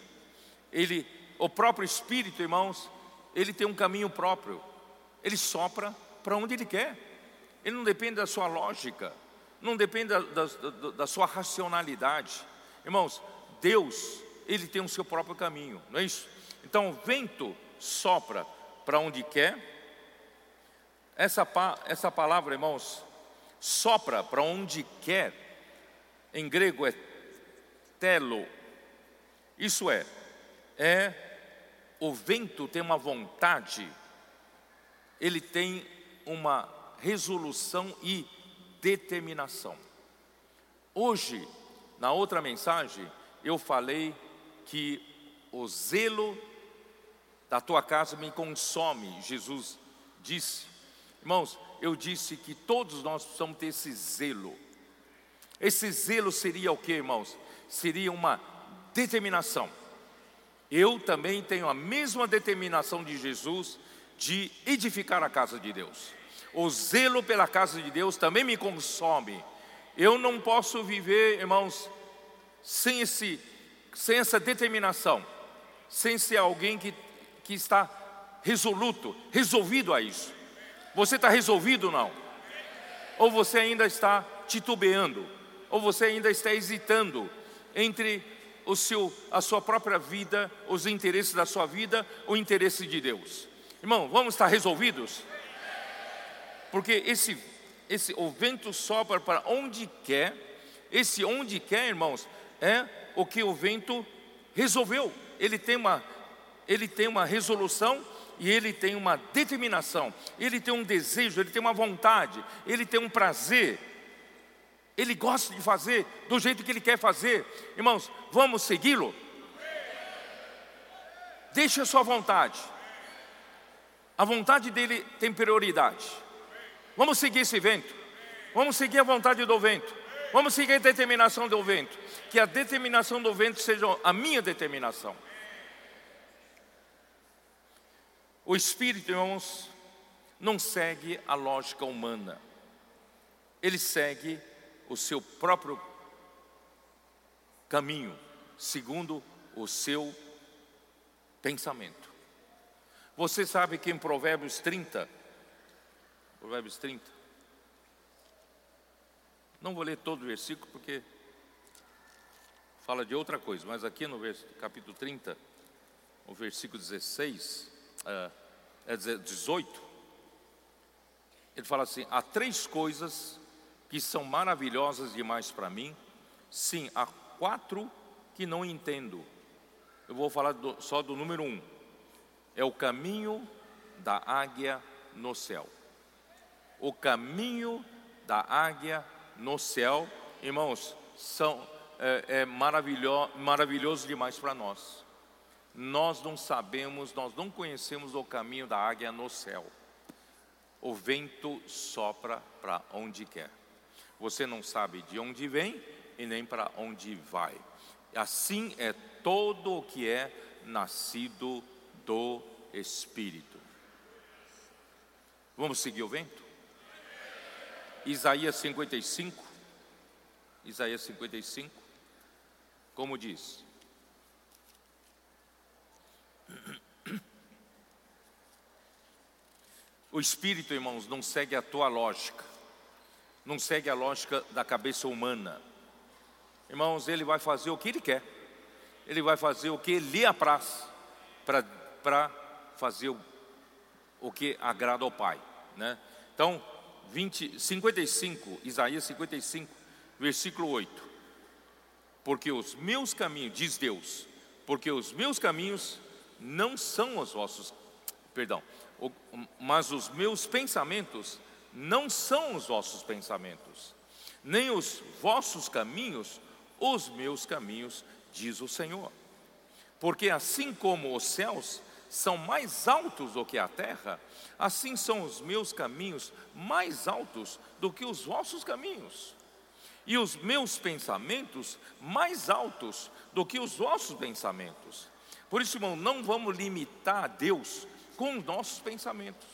Ele, o próprio espírito, irmãos, ele tem um caminho próprio. Ele sopra para onde Ele quer. Ele não depende da sua lógica, não depende da, da, da sua racionalidade. Irmãos, Deus, Ele tem o seu próprio caminho, não é isso? Então o vento sopra para onde quer. Essa, essa palavra, irmãos, sopra para onde quer, em grego é telo. Isso é, é o vento tem uma vontade, ele tem uma resolução e determinação. Hoje, na outra mensagem, eu falei que o zelo da tua casa me consome, Jesus disse. Irmãos, eu disse que todos nós precisamos ter esse zelo. Esse zelo seria o que, irmãos? Seria uma determinação. Eu também tenho a mesma determinação de Jesus de edificar a casa de Deus. O zelo pela casa de Deus também me consome. Eu não posso viver, irmãos, sem, esse, sem essa determinação, sem ser alguém que, que está resoluto, resolvido a isso. Você está resolvido ou não? Ou você ainda está titubeando? Ou você ainda está hesitando entre o seu, a sua própria vida, os interesses da sua vida, o interesse de Deus? Irmão, vamos estar resolvidos? Porque esse, esse, o vento sopra para onde quer, esse onde quer, irmãos, é o que o vento resolveu. Ele tem uma, ele tem uma resolução e ele tem uma determinação, ele tem um desejo, ele tem uma vontade, ele tem um prazer. Ele gosta de fazer do jeito que ele quer fazer. Irmãos, vamos segui-lo? Deixe a sua vontade. A vontade dele tem prioridade. Vamos seguir esse vento. Vamos seguir a vontade do vento. Vamos seguir a determinação do vento. Que a determinação do vento seja a minha determinação. O Espírito, irmãos, não segue a lógica humana. Ele segue o seu próprio caminho, segundo o seu pensamento. Você sabe que em Provérbios 30, Provérbios 30. Não vou ler todo o versículo porque fala de outra coisa, mas aqui no capítulo 30, o versículo 16, é, é 18, ele fala assim: há três coisas que são maravilhosas demais para mim, sim, há quatro que não entendo. Eu vou falar do, só do número um: é o caminho da águia no céu o caminho da águia no céu, irmãos, são, é, é maravilhoso, maravilhoso demais para nós. Nós não sabemos, nós não conhecemos o caminho da águia no céu. O vento sopra para onde quer. Você não sabe de onde vem e nem para onde vai. Assim é todo o que é nascido do Espírito. Vamos seguir o vento? Isaías 55, Isaías 55, como diz: O espírito, irmãos, não segue a tua lógica, não segue a lógica da cabeça humana. Irmãos, ele vai fazer o que ele quer, ele vai fazer o que lhe apraz, para fazer o, o que agrada ao Pai. Né? Então, 20, 55, Isaías 55, versículo 8. Porque os meus caminhos, diz Deus, porque os meus caminhos não são os vossos, perdão, mas os meus pensamentos não são os vossos pensamentos, nem os vossos caminhos, os meus caminhos, diz o Senhor. Porque assim como os céus são mais altos do que a terra, assim são os meus caminhos mais altos do que os vossos caminhos, e os meus pensamentos mais altos do que os vossos pensamentos. Por isso, irmão, não vamos limitar a Deus com os nossos pensamentos,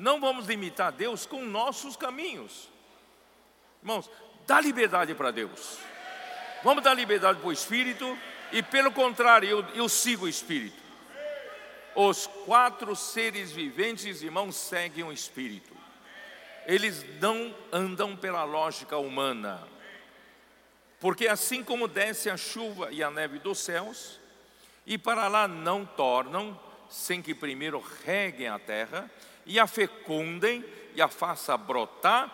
não vamos limitar Deus com nossos caminhos. Irmãos, dá liberdade para Deus, vamos dar liberdade para o Espírito, e pelo contrário, eu, eu sigo o Espírito. Os quatro seres viventes, irmãos, seguem o Espírito. eles não andam pela lógica humana. Porque assim como desce a chuva e a neve dos céus, e para lá não tornam, sem que primeiro reguem a terra, e a fecundem e a faça brotar,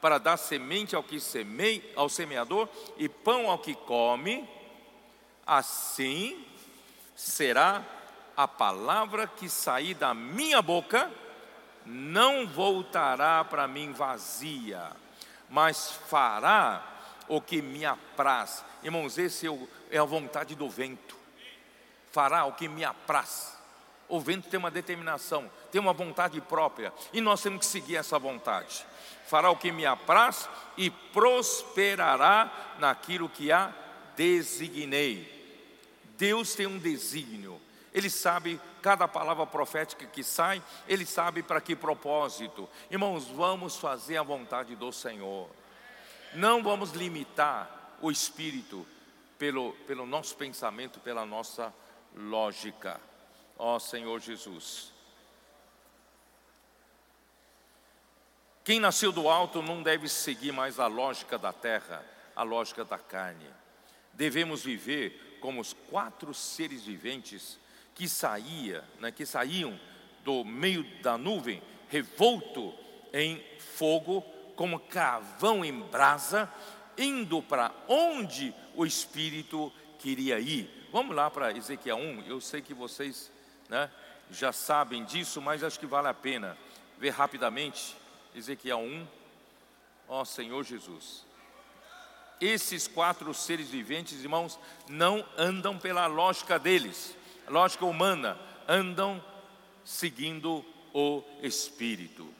para dar semente ao que semeia, ao semeador e pão ao que come, assim será a palavra que sair da minha boca, não voltará para mim vazia, mas fará o que me apraz. Irmãos, esse é, é a vontade do vento. Fará o que me apraz. O vento tem uma determinação, tem uma vontade própria, e nós temos que seguir essa vontade. Fará o que me apraz e prosperará naquilo que a designei. Deus tem um desígnio, Ele sabe cada palavra profética que sai, Ele sabe para que propósito. Irmãos, vamos fazer a vontade do Senhor. Não vamos limitar o Espírito pelo, pelo nosso pensamento, pela nossa lógica. Ó Senhor Jesus. Quem nasceu do alto não deve seguir mais a lógica da terra, a lógica da carne. Devemos viver como os quatro seres viventes que saía, né, que saíam do meio da nuvem, revolto em fogo, como carvão em brasa, indo para onde o Espírito queria ir. Vamos lá para Ezequiel 1, eu sei que vocês né, já sabem disso, mas acho que vale a pena ver rapidamente. Ezequiel 1, ó Senhor Jesus. Esses quatro seres viventes, irmãos, não andam pela lógica deles lógica humana, andam seguindo o Espírito.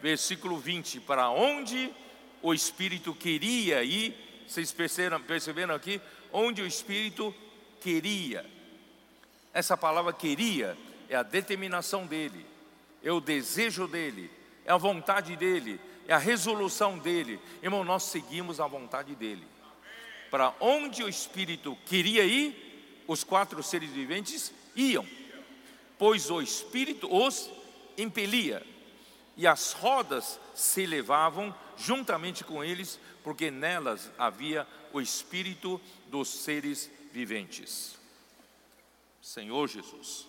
Versículo 20: Para onde o Espírito queria ir, vocês perceberam, perceberam aqui? Onde o Espírito queria. Essa palavra queria é a determinação dele, é o desejo dele, é a vontade dele, é a resolução dele. Irmão, nós seguimos a vontade dele. Para onde o Espírito queria ir, os quatro seres viventes iam, pois o Espírito os impelia, e as rodas se levavam juntamente com eles, porque nelas havia o Espírito dos seres viventes. Senhor Jesus.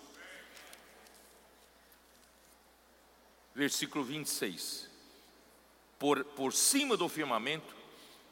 Versículo 26. Por, por cima do firmamento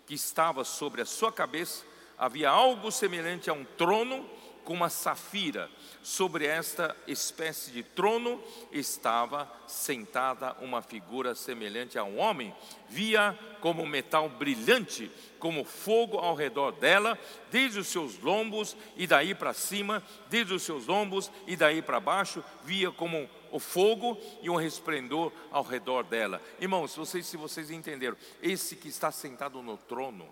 que estava sobre a sua cabeça, havia algo semelhante a um trono com uma safira. Sobre esta espécie de trono estava sentada uma figura semelhante a um homem. Via como metal brilhante, como fogo ao redor dela, desde os seus lombos e daí para cima, desde os seus lombos e daí para baixo, via como o fogo e um resplendor ao redor dela. Irmãos, vocês, se vocês entenderam, esse que está sentado no trono,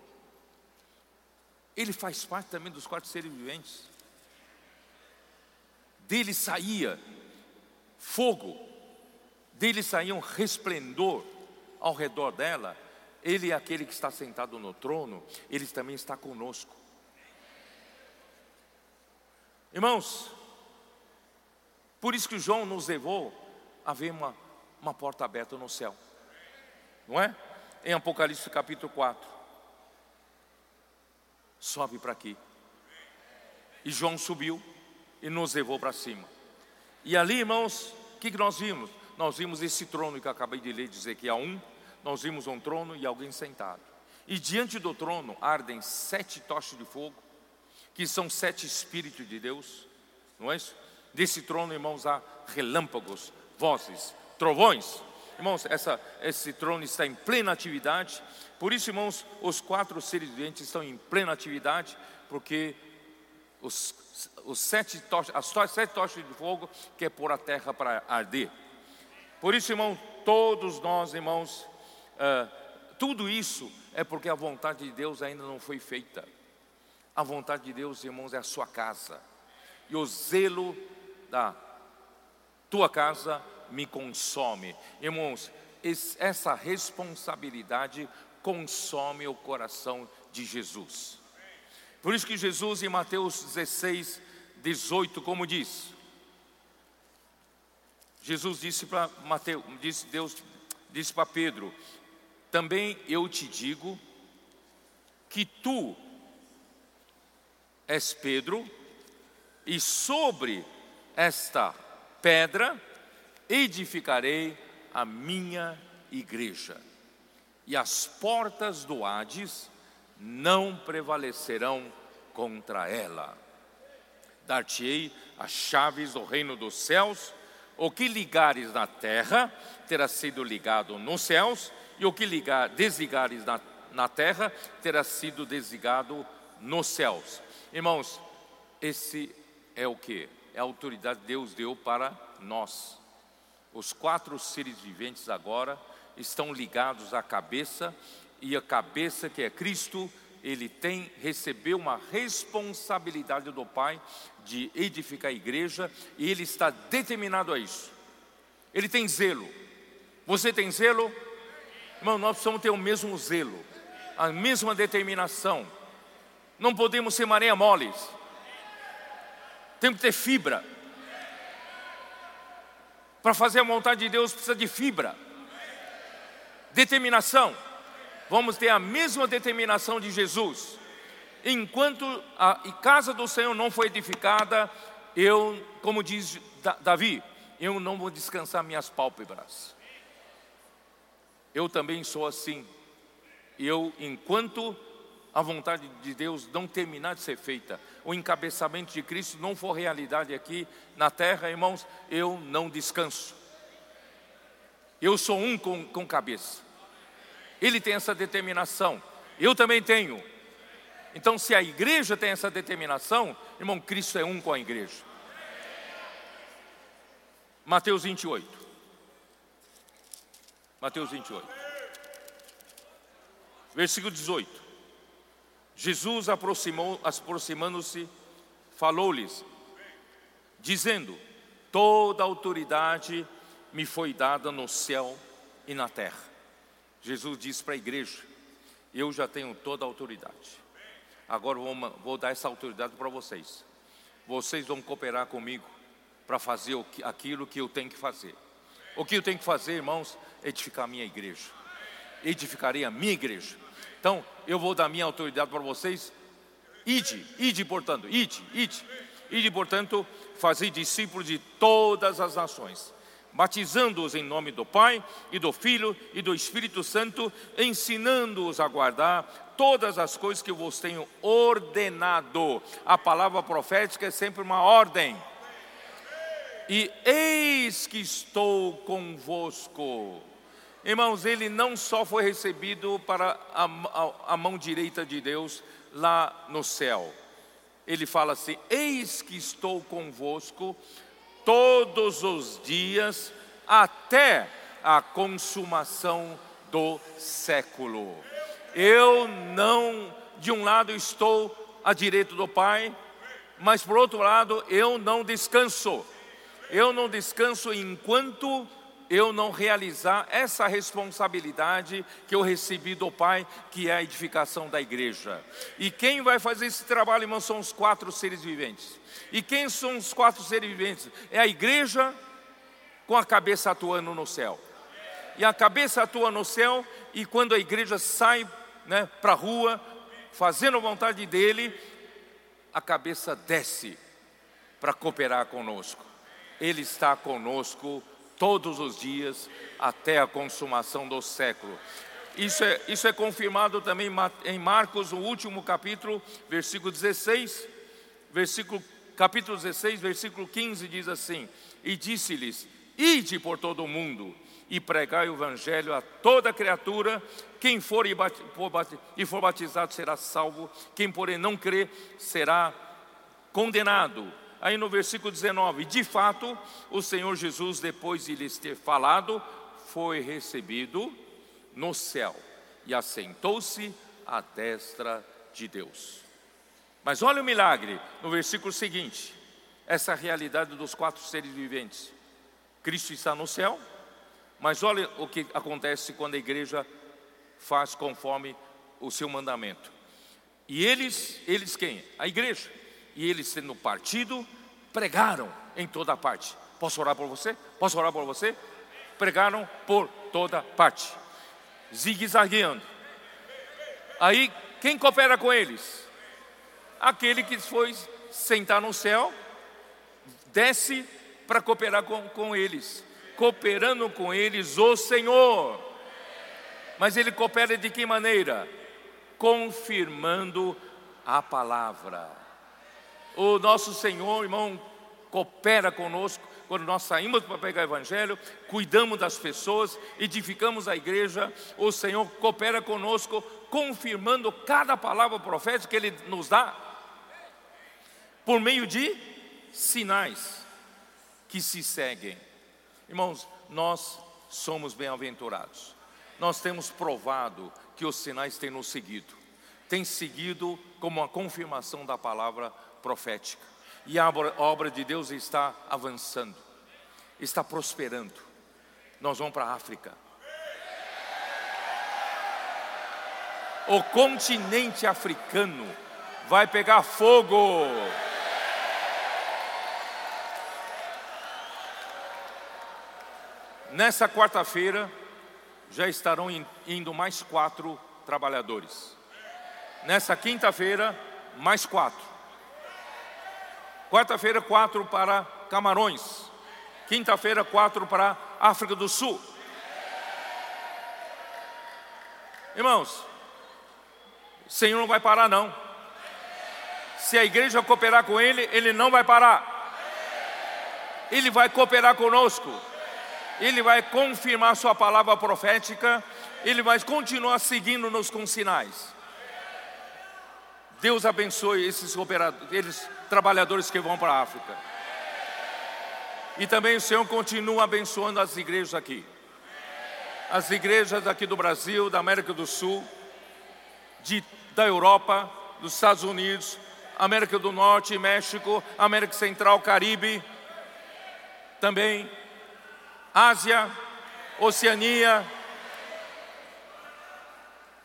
ele faz parte também dos quatro seres viventes dele saía fogo, dele saía um resplendor ao redor dela. Ele é aquele que está sentado no trono, ele também está conosco. Irmãos, por isso que João nos levou a ver uma, uma porta aberta no céu, não é? Em Apocalipse capítulo 4. Sobe para aqui. E João subiu e nos levou para cima. E ali, irmãos, o que, que nós vimos? Nós vimos esse trono que eu acabei de ler, dizer que há um, nós vimos um trono e alguém sentado. E diante do trono ardem sete tochas de fogo, que são sete espíritos de Deus, não é isso? Desse trono, irmãos, há relâmpagos, vozes, trovões. Irmãos, essa, esse trono está em plena atividade. Por isso, irmãos, os quatro seres viventes estão em plena atividade, porque os os sete tochas, as sete tochas de fogo que é pôr a terra para arder. Por isso, irmão, todos nós, irmãos, uh, tudo isso é porque a vontade de Deus ainda não foi feita. A vontade de Deus, irmãos, é a sua casa. E o zelo da tua casa me consome. Irmãos, essa responsabilidade consome o coração de Jesus. Por isso que Jesus em Mateus 16, 18, como diz? Jesus disse para Mateus, disse Deus, disse para Pedro: Também eu te digo que tu és Pedro, e sobre esta pedra edificarei a minha igreja, e as portas do Hades não prevalecerão contra ela. Dar-te-ei as chaves do reino dos céus, o que ligares na terra terá sido ligado nos céus, e o que ligar, desligares na, na terra terá sido desligado nos céus. Irmãos, esse é o que? É a autoridade que Deus deu para nós. Os quatro seres viventes agora estão ligados à cabeça, e a cabeça que é Cristo, ele tem, recebeu uma responsabilidade do Pai de edificar a igreja, e ele está determinado a isso. Ele tem zelo. Você tem zelo? Irmão, nós precisamos ter o mesmo zelo, a mesma determinação. Não podemos ser marinha moles. Temos que ter fibra. Para fazer a vontade de Deus precisa de fibra. Determinação. Vamos ter a mesma determinação de Jesus. Enquanto a casa do Senhor não foi edificada, eu, como diz Davi, eu não vou descansar minhas pálpebras. Eu também sou assim. Eu, enquanto a vontade de Deus não terminar de ser feita, o encabeçamento de Cristo não for realidade aqui na terra, irmãos, eu não descanso. Eu sou um com, com cabeça. Ele tem essa determinação, eu também tenho. Então, se a igreja tem essa determinação, irmão, Cristo é um com a igreja. Mateus 28. Mateus 28. Versículo 18. Jesus aproximando-se, falou-lhes, dizendo: Toda autoridade me foi dada no céu e na terra. Jesus disse para a igreja: Eu já tenho toda a autoridade. Agora vou, vou dar essa autoridade para vocês. Vocês vão cooperar comigo para fazer aquilo que eu tenho que fazer. O que eu tenho que fazer, irmãos? Edificar a minha igreja. Edificarei a minha igreja. Então, eu vou dar minha autoridade para vocês. Ide, ide, portanto, ide, ide. Ide, portanto, fazer discípulos de todas as nações batizando-os em nome do Pai e do Filho e do Espírito Santo, ensinando-os a guardar todas as coisas que eu vos tenho ordenado. A palavra profética é sempre uma ordem. E eis que estou convosco. Irmãos, ele não só foi recebido para a, a, a mão direita de Deus lá no céu. Ele fala assim: Eis que estou convosco todos os dias até a consumação do século. Eu não, de um lado, estou à direita do Pai, mas por outro lado, eu não descanso. Eu não descanso enquanto eu não realizar essa responsabilidade que eu recebi do Pai, que é a edificação da igreja. E quem vai fazer esse trabalho, irmão, são os quatro seres viventes. E quem são os quatro seres viventes? É a igreja com a cabeça atuando no céu. E a cabeça atua no céu, e quando a igreja sai né, para a rua, fazendo a vontade dele, a cabeça desce para cooperar conosco. Ele está conosco todos os dias até a consumação do século. Isso é, isso é confirmado também em Marcos, no último capítulo, versículo 16, versículo, capítulo 16, versículo 15, diz assim: E disse-lhes: Ide por todo o mundo e pregai o evangelho a toda criatura, quem for e, for batizado será salvo, quem porém não crer será condenado aí no versículo 19: De fato, o Senhor Jesus, depois de lhes ter falado, foi recebido no céu e assentou-se à destra de Deus. Mas olha o milagre no versículo seguinte, essa realidade dos quatro seres viventes. Cristo está no céu, mas olha o que acontece quando a igreja faz conforme o seu mandamento. E eles, eles quem? A igreja e eles sendo partido, pregaram em toda parte. Posso orar por você? Posso orar por você? Pregaram por toda parte, zigue-zagueando. Aí, quem coopera com eles? Aquele que foi sentar no céu, desce para cooperar com, com eles, cooperando com eles o Senhor. Mas ele coopera de que maneira? Confirmando a palavra. O nosso Senhor, irmão, coopera conosco quando nós saímos para pegar o Evangelho, cuidamos das pessoas, edificamos a igreja, o Senhor coopera conosco, confirmando cada palavra profética que Ele nos dá, por meio de sinais que se seguem. Irmãos, nós somos bem-aventurados, nós temos provado que os sinais têm nos seguido, têm seguido como uma confirmação da palavra profética e a obra de Deus está avançando, está prosperando. Nós vamos para a África. O continente africano vai pegar fogo. Nessa quarta-feira já estarão indo mais quatro trabalhadores. Nessa quinta-feira, mais quatro. Quarta-feira, quatro para Camarões. Quinta-feira, quatro para África do Sul. Irmãos, o Senhor não vai parar, não. Se a igreja cooperar com Ele, Ele não vai parar. Ele vai cooperar conosco. Ele vai confirmar Sua palavra profética. Ele vai continuar seguindo-nos com sinais. Deus abençoe esses operadores, trabalhadores que vão para a África. E também o Senhor continua abençoando as igrejas aqui. As igrejas aqui do Brasil, da América do Sul, de, da Europa, dos Estados Unidos, América do Norte, México, América Central, Caribe, também Ásia, Oceania.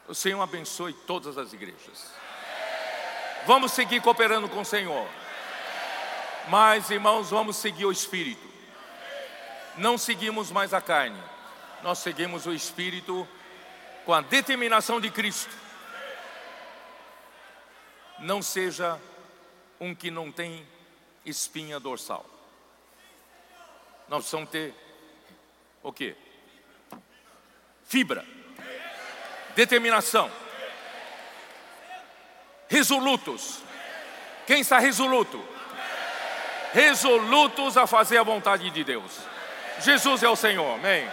O Senhor abençoe todas as igrejas. Vamos seguir cooperando com o Senhor. Mas, irmãos, vamos seguir o Espírito. Não seguimos mais a carne, nós seguimos o Espírito com a determinação de Cristo. Não seja um que não tem espinha dorsal. Nós precisamos ter o quê? Fibra, determinação resolutos. Quem está resoluto? Resolutos a fazer a vontade de Deus. Jesus é o Senhor, amém.